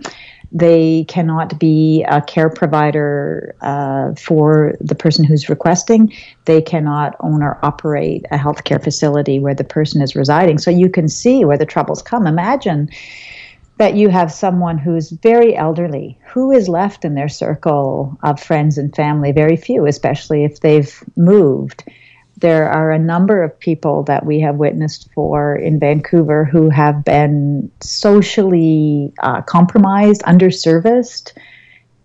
They cannot be a care provider uh, for the person who's requesting. They cannot own or operate a healthcare facility where the person is residing. So you can see where the troubles come. Imagine that you have someone who's very elderly. Who is left in their circle of friends and family? Very few, especially if they've moved there are a number of people that we have witnessed for in Vancouver who have been socially uh, compromised, underserviced,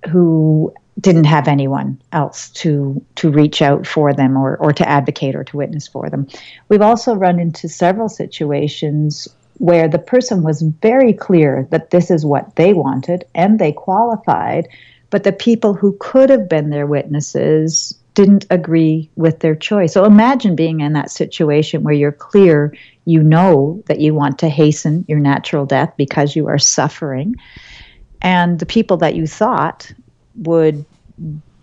who didn't have anyone else to to reach out for them or, or to advocate or to witness for them. We've also run into several situations where the person was very clear that this is what they wanted and they qualified, but the people who could have been their witnesses didn't agree with their choice. So imagine being in that situation where you're clear, you know that you want to hasten your natural death because you are suffering, and the people that you thought would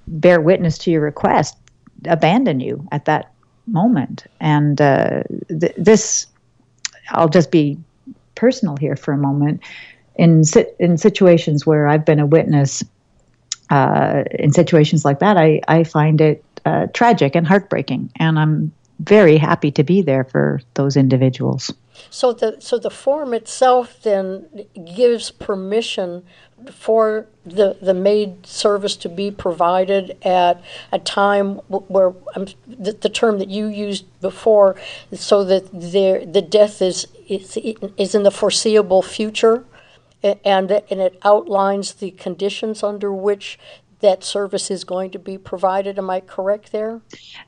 bear witness to your request abandon you at that moment. And uh, th- this, I'll just be personal here for a moment. In in situations where I've been a witness, uh, in situations like that, I I find it uh, tragic and heartbreaking, and I'm very happy to be there for those individuals. So the so the form itself then gives permission for the the MAID service to be provided at a time where um, the, the, term that you used before, so that there the death is is is in the foreseeable future, and and it outlines the conditions under which that service is going to be provided. Am I correct there?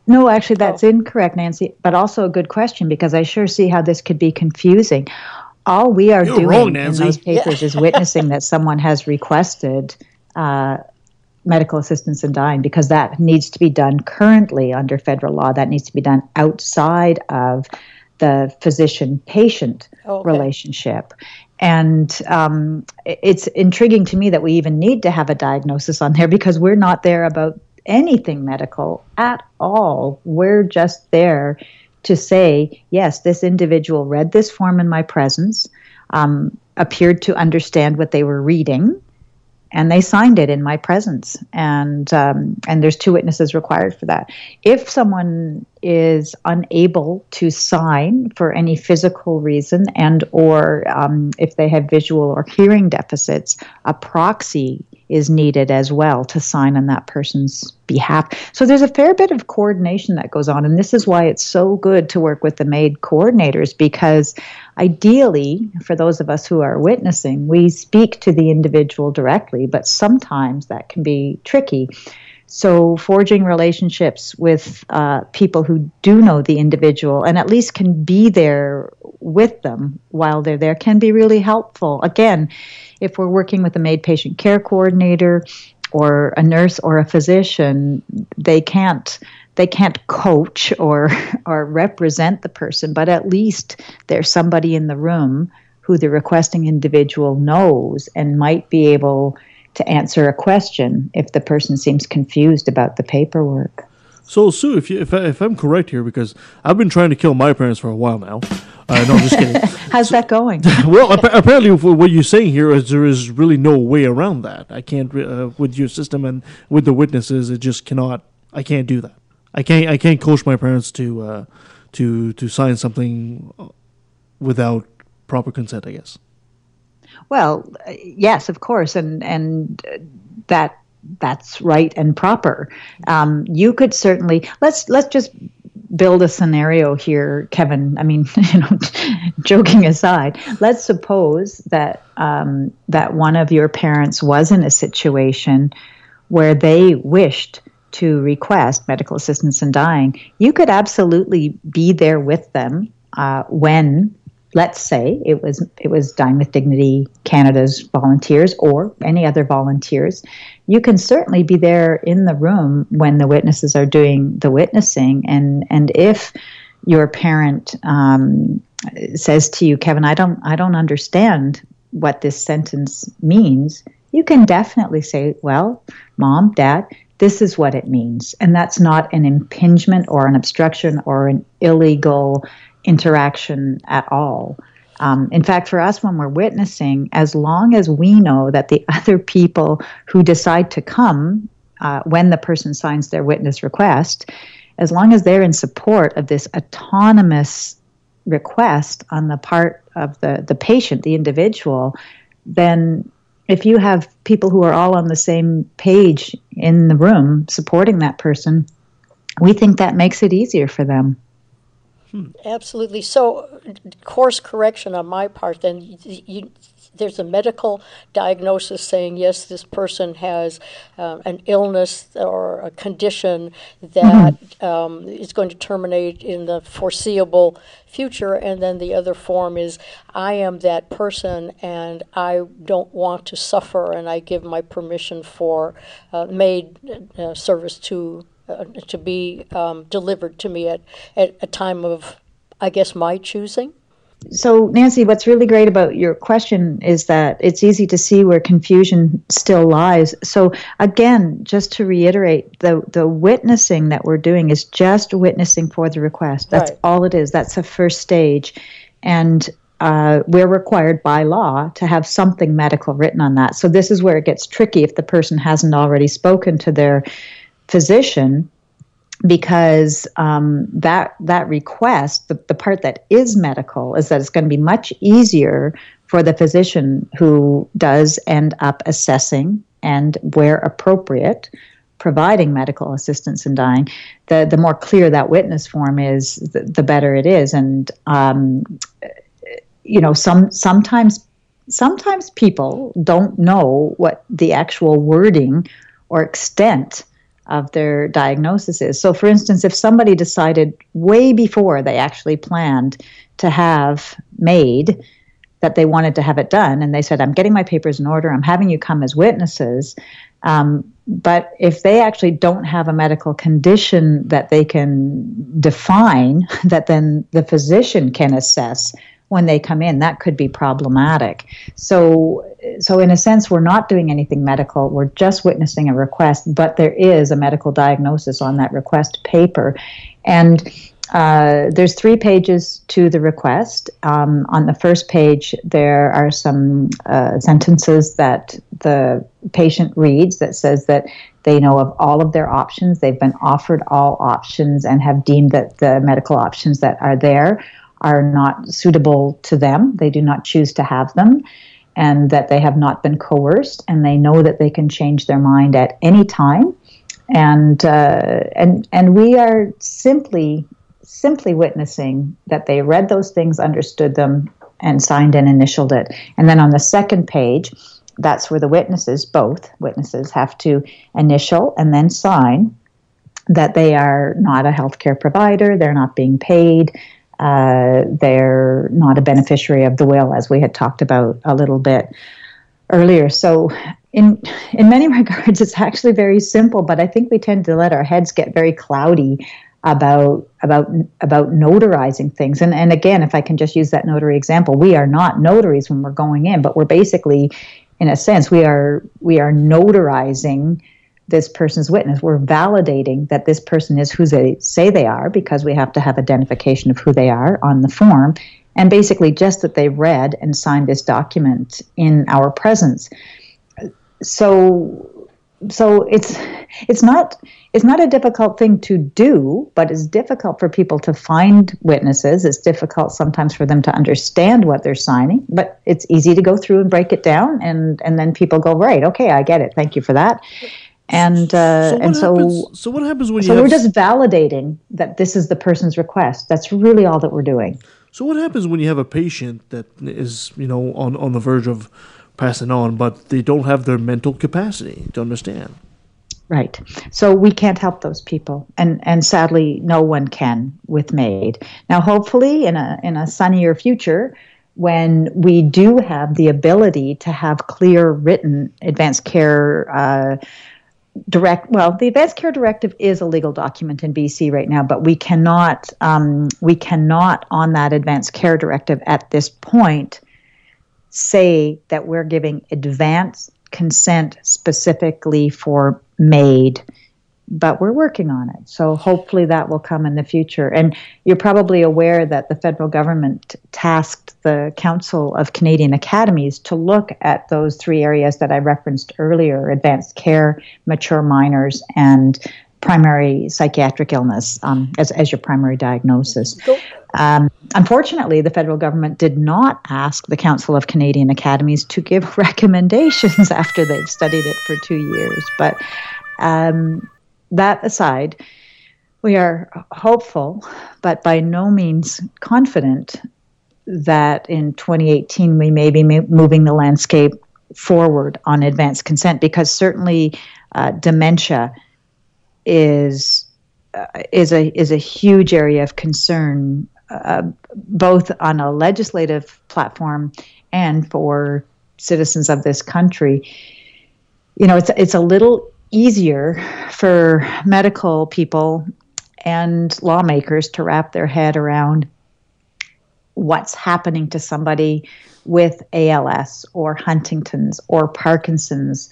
No, actually, that's oh. incorrect, Nancy, but also a good question because I sure see how this could be confusing. All we are You're doing wrong, in those papers yeah. is witnessing that someone has requested uh, medical assistance in dying because that needs to be done currently under federal law. That needs to be done outside of the physician patient okay. relationship. And um, it's intriguing to me that we even need to have a diagnosis on there because we're not there about anything medical at all. We're just there to say, yes, this individual read this form in my presence, um, appeared to understand what they were reading, and they signed it in my presence and um, and there's two witnesses required for that if someone is unable to sign for any physical reason and or um, if they have visual or hearing deficits a proxy is needed as well to sign on that person's behalf. So there's a fair bit of coordination that goes on. And this is why it's so good to work with the MAID coordinators because ideally, for those of us who are witnessing, we speak to the individual directly, but sometimes that can be tricky. So, forging relationships with uh, people who do know the individual and at least can be there with them while they're there can be really helpful. Again, if we're working with a MAID patient care coordinator or a nurse or a physician, they can't they can't coach or or represent the person, but at least there's somebody in the room who the requesting individual knows and might be able to answer a question if the person seems confused about the paperwork. So, Sue, if, you, if, I, if I'm correct here, because I've been trying to kill my parents for a while now. Uh, no, I'm just kidding. How's that going? well, apparently, what you're saying here is there is really no way around that. I can't, uh, with your system and with the witnesses, it just cannot. I can't do that. I can't. I can't coach my parents to uh, to to sign something without proper consent. I guess. Well, yes, of course, and and that that's right and proper. Um, you could certainly let's let's just build a scenario here, Kevin. I mean, you know, joking aside, let's suppose that um, that one of your parents was in a situation where they wished to request medical assistance in dying. You could absolutely be there with them uh, when let's say it was it was with Dignity Canada's volunteers or any other volunteers, you can certainly be there in the room when the witnesses are doing the witnessing, and and if your parent um, says to you, Kevin, I don't I don't understand what this sentence means, you can definitely say, well, mom, dad, this is what it means. And that's not an impingement or an obstruction or an illegal interaction at all. Um, in fact, for us, when we're witnessing, as long as we know that the other people who decide to come uh, when the person signs their witness request, as long as they're in support of this autonomous request on the part of the, the patient, the individual, then if you have people who are all on the same page in the room supporting that person, we think that makes it easier for them. Hmm. Absolutely. So, course correction on my part, then you, you, there's a medical diagnosis saying, yes, this person has uh, an illness or a condition that mm-hmm. um, is going to terminate in the foreseeable future. And then the other form is, I am that person and I don't want to suffer, and I give my permission for uh, MAID uh, service to uh, to be um, delivered to me at, at a time of, I guess, my choosing. So, Nancy, what's really great about your question is that it's easy to see where confusion still lies. So, again, just to reiterate, the, the witnessing that we're doing is just witnessing for the request. That's Right. all it is. That's the first stage. And uh, we're required by law to have something medical written on that. So, this is where it gets tricky if the person hasn't already spoken to their physician because um, that that request, the, the part that is medical, is that it's going to be much easier for the physician who does end up assessing and, where appropriate, providing medical assistance in dying. The the more clear that witness form is, the, the better it is. And um, you know, some sometimes sometimes people don't know what the actual wording or extent of their diagnosis is. So, for instance, if somebody decided way before they actually planned to have MAID that they wanted to have it done, and they said, I'm getting my papers in order, I'm having you come as witnesses. Um, but if they actually don't have a medical condition that they can define, that then the physician can assess when they come in, that could be problematic. So, so in a sense, we're not doing anything medical. We're just witnessing a request, but there is a medical diagnosis on that request paper, and uh, there's three pages to the request. Um, on the first page, there are some uh, sentences that the patient reads that says that they know of all of their options. They've been offered all options and have deemed that the medical options that are there are not suitable to them. They do not choose to have them. And that they have not been coerced, and they know that they can change their mind at any time, and uh, and and we are simply simply witnessing that they read those things, understood them, and signed and initialed it. And then on the second page, that's where the witnesses, both witnesses, have to initial and then sign that they are not a healthcare provider, they're not being paid, uh, they're not a beneficiary of the will, as we had talked about a little bit earlier. So, in in many regards, it's actually very simple, but I think we tend to let our heads get very cloudy about about about notarizing things. And and again, if I can just use that notary example, we are not notaries when we're going in, but we're basically, in a sense, we are we are notarizing this person's witness. We're validating that this person is who they say they are because we have to have identification of who they are on the form, and basically just that they read and signed this document in our presence. So, so it's it's not it's not a difficult thing to do, but it's difficult for people to find witnesses. It's difficult sometimes for them to understand what they're signing, but it's easy to go through and break it down, and and then people go right, okay, I get it. Thank you for that and uh, So what and so happens- so what happens when you so we're have- just validating that this is the person's request. That's really all that we're doing. So what happens when you have a patient that is, you know, on, on the verge of passing on, but they don't have their mental capacity to understand? Right. So we can't help those people, and and sadly, no one can with MAID. Now, hopefully, in a in a sunnier future, when we do have the ability to have clear written advanced care. Uh, direct well the advanced care directive is a legal document in bc right now but we cannot um, we cannot on that advanced care directive at this point say that we're giving advance consent specifically for MAID, but we're working on it. So hopefully that will come in the future. And you're probably aware that the federal government tasked the Council of Canadian Academies to look at those three areas that I referenced earlier advanced care, mature minors, and primary psychiatric illness um, as, as your primary diagnosis. Um, unfortunately, the federal government did not ask the Council of Canadian Academies to give recommendations after they've studied it for two years. But um, that aside, we are hopeful, but by no means confident that in 2018 we may be moving the landscape forward on advanced consent because certainly uh, dementia is uh, is a is a huge area of concern, uh, both on a legislative platform and for citizens of this country. You know, it's it's a little easier for medical people and lawmakers to wrap their head around what's happening to somebody with ALS or Huntington's or Parkinson's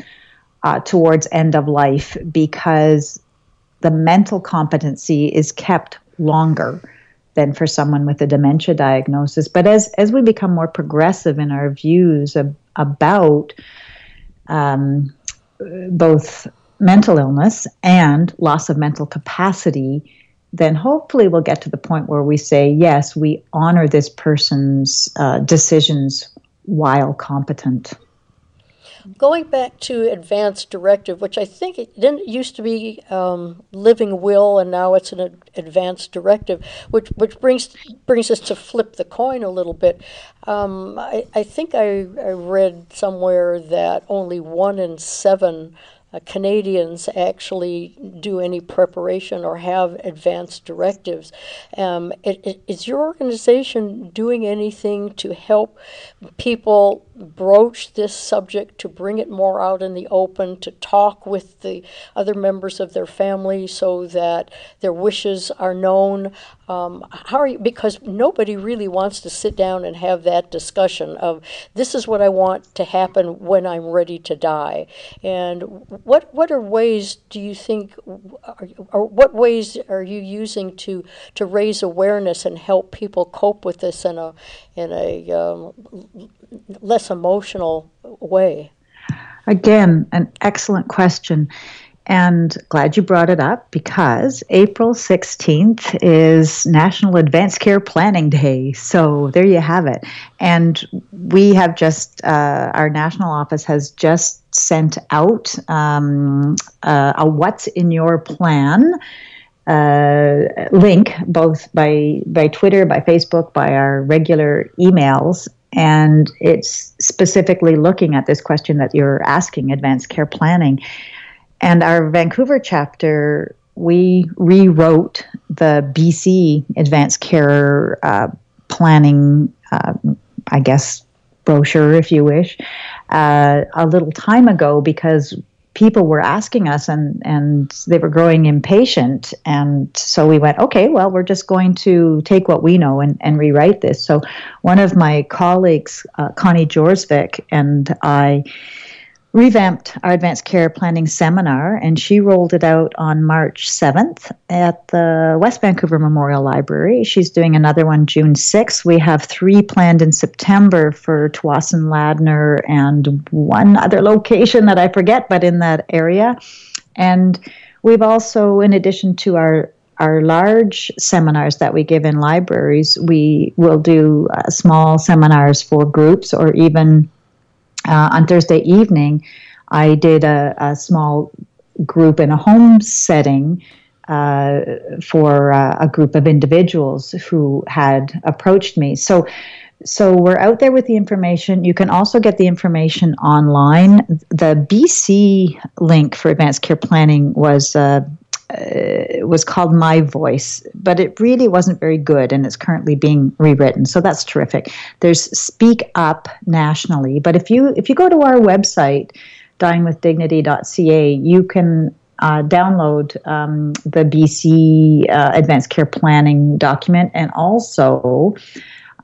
uh, towards end of life because the mental competency is kept longer than for someone with a dementia diagnosis. But as, as we become more progressive in our views of, about um, both mental illness and loss of mental capacity, then hopefully we'll get to the point where we say, yes, we honor this person's uh, decisions while competent. Going back to advanced directive, which I think it didn't used to be um, living will, and now it's an ad- advanced directive, which which brings brings us to flip the coin a little bit. Um, I, I think I, I read somewhere that only one in seven uh, Canadians actually do any preparation or have advanced directives. Um, it, it, is your organization doing anything to help people broach this subject, to bring it more out in the open, to talk with the other members of their family so that their wishes are known? Um, how are you? Because nobody really wants to sit down and have that discussion of this is what I want to happen when I'm ready to die. And what what are ways do you think, or what ways are you using to to raise awareness and help people cope with this in a in a um, less emotional way? Again, an excellent question. And glad you brought it up because April 16th is National Advanced Care Planning Day. So there you have it. And we have just, uh, our national office has just sent out um, uh, a What's in Your Plan. Uh, link both by by Twitter, by Facebook, by our regular emails, and it's specifically looking at this question that you're asking: advanced care planning. And our Vancouver chapter, we rewrote the BC Advanced Care uh, Planning, uh, I guess, brochure, if you wish, uh, a little time ago because people were asking us and, and they were growing impatient. And so we went, okay, well, we're just going to take what we know and, and rewrite this. So one of my colleagues, uh, Connie Jorsvik, and I, revamped our advanced care planning seminar, and she rolled it out on March 7th at the West Vancouver Memorial Library. She's doing another one June 6th. We have three planned in September for Tsawwassen Ladner and one other location that I forget, but in that area. And we've also, in addition to our our large seminars that we give in libraries, we will do uh, small seminars for groups or even uh, on Thursday evening, I did a, a, small group in a home setting uh, for uh, a group of individuals who had approached me. So, so we're out there with the information. You can also get the information online. The BC link for advanced care planning was uh, was called My Voice, but it really wasn't very good, and it's currently being rewritten. So that's terrific. There's Speak Up nationally, but if you if you go to our website, dyingwithdignity.ca, you can uh, download um, the BC uh, Advanced Care Planning document, and also.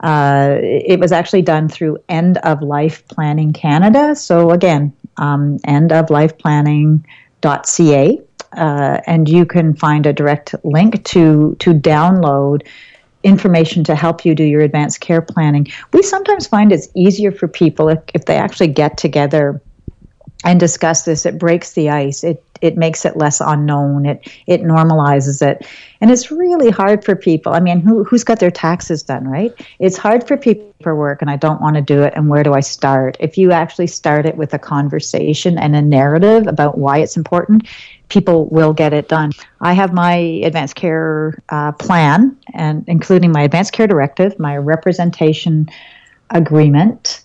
Uh, it was actually done through End of Life Planning Canada. So again, um, endoflifeplanning.ca uh, and you can find a direct link to to download information to help you do your advanced care planning. We sometimes find it's easier for people if, if they actually get together and discuss this. It breaks the ice. It it makes it less unknown. It it normalizes it, and it's really hard for people. I mean, who who's got their taxes done, right? It's hard for people for work, and I don't want to do it. And where do I start? If you actually start it with a conversation and a narrative about why it's important, people will get it done. I have my advanced care uh, plan, and including my advanced care directive, my representation agreement,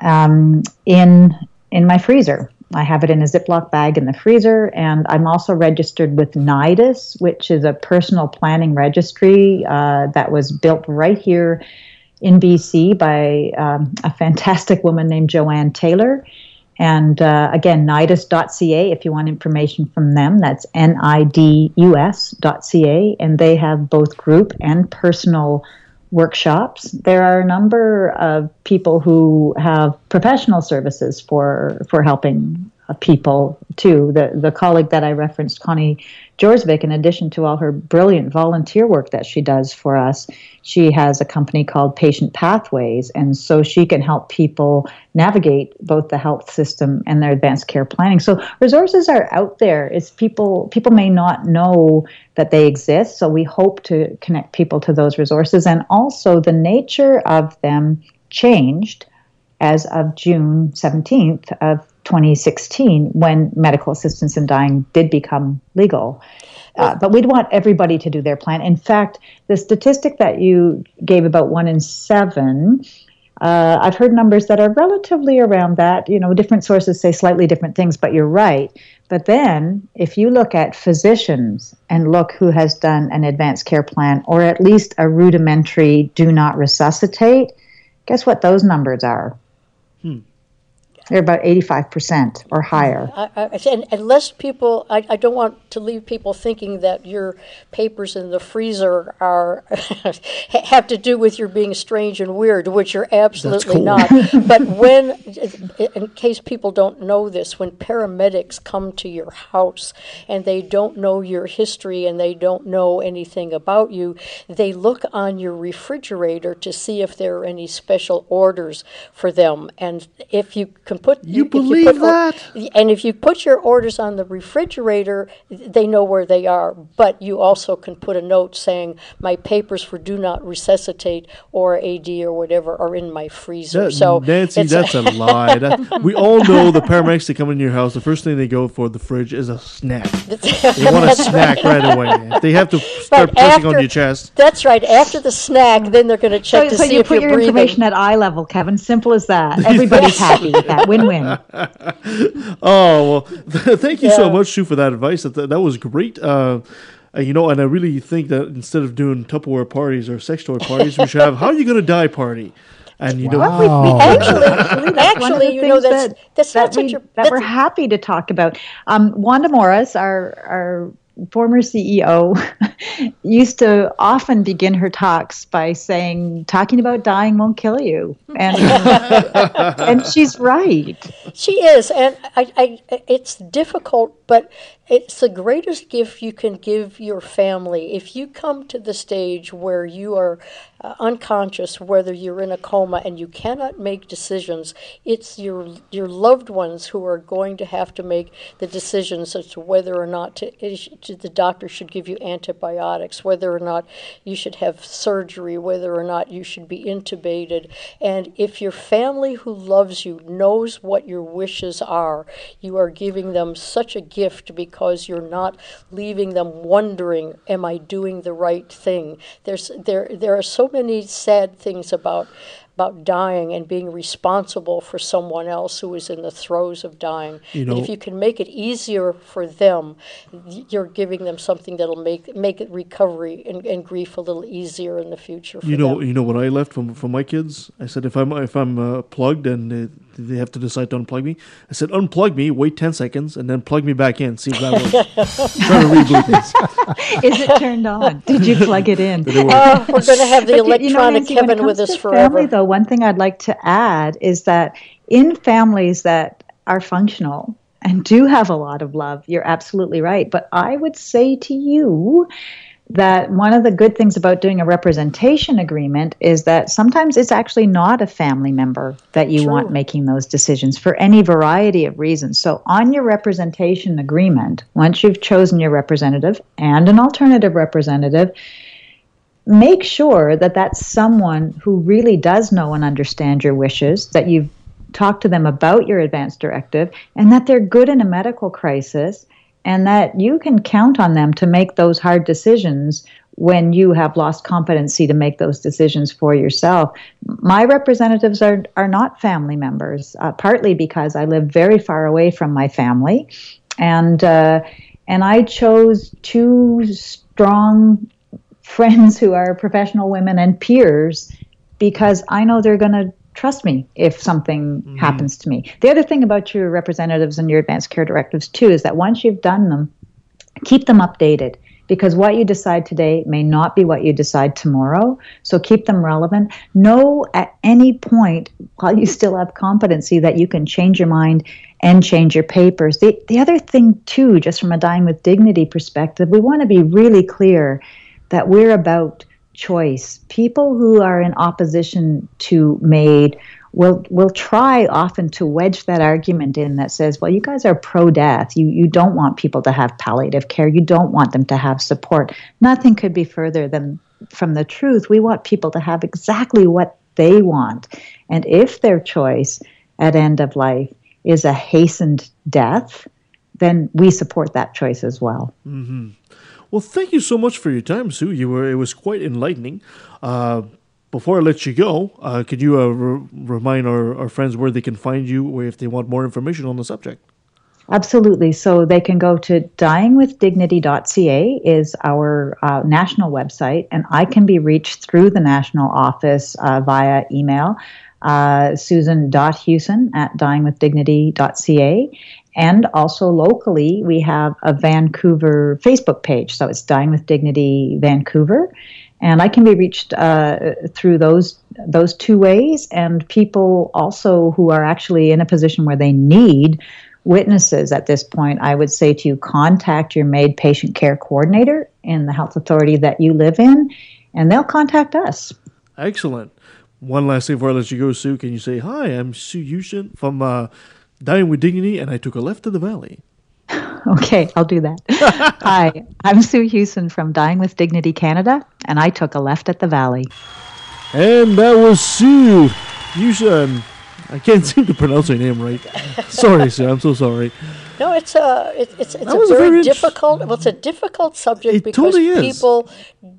um, in in my freezer. I have it in a Ziploc bag in the freezer, and I'm also registered with NIDUS, which is a personal planning registry uh, that was built right here in BC by um, a fantastic woman named Joanne Taylor And uh, again, nidus.ca if you want information from them. That's N I D U S.ca. And they have both group and personal workshops. There are a number of people who have professional services for, for helping people too. The, the colleague that I referenced, Connie Jorsvik, in addition to all her brilliant volunteer work that she does for us, she has a company called Patient Pathways, and so she can help people navigate both the health system and their advanced care planning. So resources are out there. It's people people may not know that they exist, so we hope to connect people to those resources, and also the nature of them changed as of June 17th of 2016 when medical assistance in dying did become legal. Uh, but we'd want everybody to do their plan. In fact, the statistic that you gave about one in seven, uh, I've heard numbers that are relatively around that. You know, different sources say slightly different things, but you're right. But then, if you look at physicians and look who has done an advanced care plan or at least a rudimentary do not resuscitate, guess what those numbers are? They're about 85% or higher. I, I, and, and lest people, I, I don't want to leave people thinking that your papers in the freezer are have to do with your being strange and weird, which you're absolutely cool. not. but when, in case people don't know this, when paramedics come to your house and they don't know your history and they don't know anything about you, they look on your refrigerator to see if there are any special orders for them. And if you can put You if you believe put that? and if you put your orders on the refrigerator, they know where they are. But you also can put a note saying, "My papers for do not resuscitate or AD or whatever are in my freezer." That- so Nancy, that's a lie. That- we all know the paramedics that come into your house. The first thing they go for the fridge is a snack. They want a snack right. right away. If they have to start Right, pressing on your chest. That's right. After the snack, then they're going to check So, to so see you if put you're your breathing. information at eye level, Kevin. Simple as that. Everybody's happy. That win-win. Oh well, thank you so much, Sue, for that advice. That that was great. Uh, uh, you know, and I really think that instead of doing Tupperware parties or sex toy parties, we should have "How Are you gonna die" party. And you know, Well, we, we actually, actually, one of the you know, things that's- that, that's that, not such we, a- that we're happy to talk about. Um, Wanda Morris, our our former CEO, used to often begin her talks by saying, "Talking about dying won't kill you," and and she's right. She is, and I, I, it's difficult, but it's the greatest gift you can give your family. If you come to the stage where you are uh, unconscious, whether you're in a coma and you cannot make decisions, it's your your loved ones who are going to have to make the decisions as to whether or not to, to the doctor should give you antibiotics, whether or not you should have surgery, whether or not you should be intubated. And if your family who loves you knows what your wishes are, you are giving them such a gift because you're not leaving them wondering, am I doing the right thing? There's there there are so many sad things about about dying and being responsible for someone else who is in the throes of dying. You And if you can make it easier for them, you're giving them something that'll make make recovery and, and grief a little easier in the future. For you know, them. you know what I left from from my kids. I said if I'm if I'm uh, plugged and uh, they have to decide to unplug me, I said unplug me, wait ten seconds, and then plug me back in. See if that works. Try to reboot this. Is it turned on? Did you plug it in? Did it work? Oh, we're going to have the But you- you know, electronic Nancy, when Kevin with us forever. Family, though, one thing I'd like to add is that in families that are functional and do have a lot of love, you're absolutely right. But I would say to you that one of the good things about doing a representation agreement is that sometimes it's actually not a family member that you True. want making those decisions for any variety of reasons. So, on your representation agreement, once you've chosen your representative and an alternative representative, make sure that that's someone who really does know and understand your wishes, that you've talked to them about your advance directive, and that they're good in a medical crisis, and that you can count on them to make those hard decisions when you have lost competency to make those decisions for yourself. My representatives are, are not family members, uh, partly because I live very far away from my family, and uh, and I chose two strong friends who are professional women and peers because I know they're going to trust me if something mm-hmm. happens to me. The other thing about your representatives and your advanced care directives, too, is that once you've done them, keep them updated because what you decide today may not be what you decide tomorrow. So keep them relevant. Know at any point while you still have competency that you can change your mind and change your papers. The, the other thing, too, just from a dying with dignity perspective, we want to be really clear that we're about choice. People who are in opposition to MAID will will try often to wedge that argument in that says, well, you guys are pro death. You you don't want people to have palliative care. You don't want them to have support. Nothing could be further than from the truth. We want people to have exactly what they want. And if their choice at end of life is a hastened death, then we support that choice as well. hmm Well, thank you so much for your time, Sue. You were it was quite enlightening. Uh, before I let you go, uh, could you uh, re- remind our, our friends where they can find you, or if they want more information on the subject? Absolutely. So they can go to dyingwithdignity.ca is our uh, national website, and I can be reached through the national office uh, via email, uh, susan.hughson at dyingwithdignity.ca. And also locally, we have a Vancouver Facebook page. So it's Dying with Dignity Vancouver. And I can be reached uh, through those those two ways. And people also who are actually in a position where they need witnesses at this point, I would say to you, contact your MAID patient care coordinator in the health authority that you live in, and they'll contact us. Excellent. One last thing before I let you go, Sue. Can you say hi? I'm Sue Yushin from uh, Dying with Dignity, and I took a left to the valley. Okay, I'll do that. Hi, I'm Sue Hughson from Dying with Dignity Canada, and I took a left at the Valley. And that was Sue Yushin. I can't seem to pronounce her name right. sorry, Sue. I'm so sorry. No, it's a it, it's it's That a very, very difficult. Well, it's a difficult subject It because totally is. people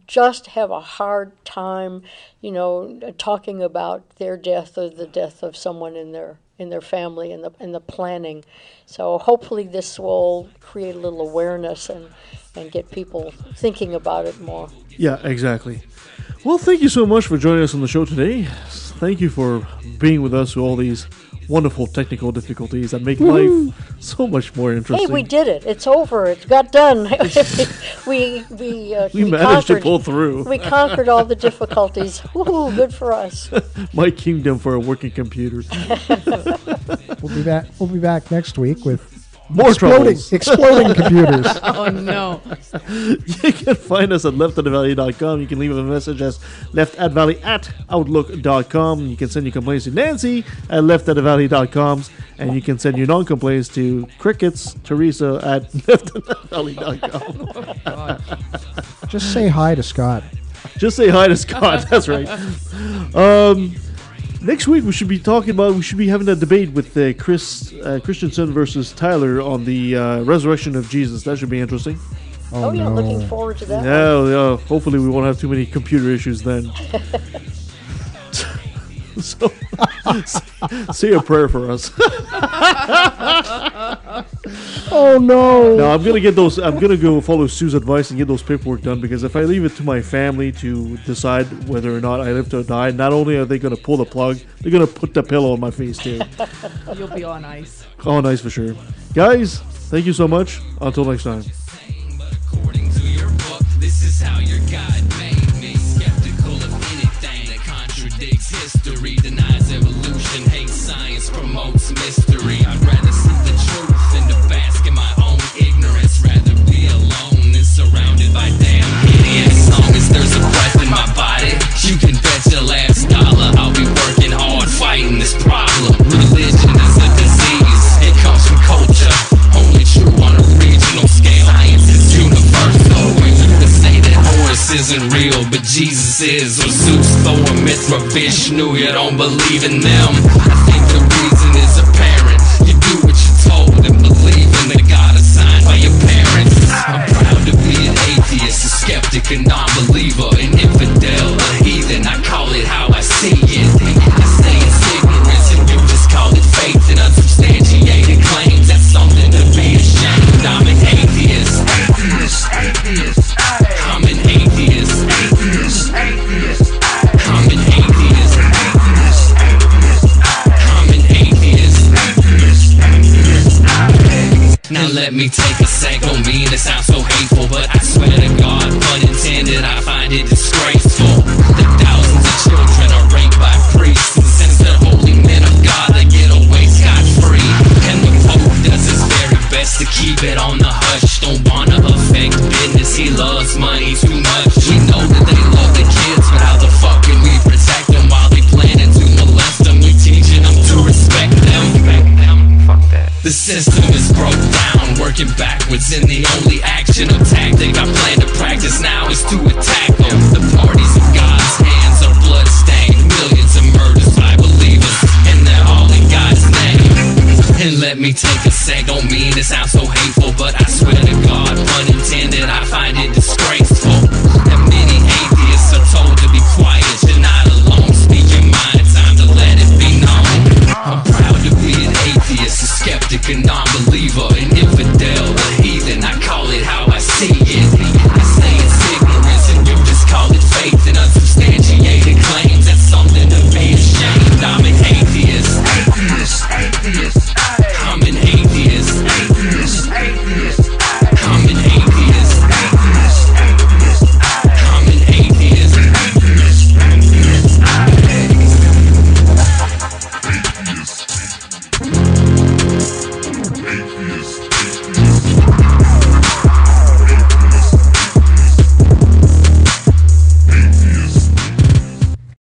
just have a hard time, you know, talking about their death or the death of someone in their in their family and the and the planning. So hopefully this will create a little awareness and and get people thinking about it more. Yeah, exactly. Well, thank you so much for joining us on the show today. Thank you for being with us all these wonderful technical difficulties that make life so much more interesting. Hey, interesting. we did it! It's over. It got done. we we uh, We managed to conquered- pull through. We conquered all the difficulties. Woohoo! Good for us. My kingdom for a working computer. We'll be back. We'll be back next week with More exploding, troubles. exploding computers. Oh no. you can find us at leftatthevalley.com. You can leave a message as leftatvalley at outlook.com. You can send your complaints to Nancy at leftatthevalley.com. And you can send your non complaints to crickets, Teresa at leftatthevalley.com. Just say hi to Scott. Just say hi to Scott. That's right. Um, next week we should be talking about. We should be having a debate with uh, Chris uh, Christensen versus Tyler on the uh, resurrection of Jesus. That should be interesting. Oh, yeah, looking forward to that. Yeah, yeah. Hopefully we won't have too many computer issues then. so, say a prayer for us. Oh no! No, I'm gonna get those. I'm gonna go follow Sue's advice and get those paperwork done because if I leave it to my family to decide whether or not I live to die, not only are they gonna pull the plug, they're gonna put the pillow on my face too. You'll be on ice. oh, nice for sure, guys. Thank you so much. Until next time. Isn't real, but Jesus is. Or Zeus, Thor, Mithra, Vishnu, you don't believe in them.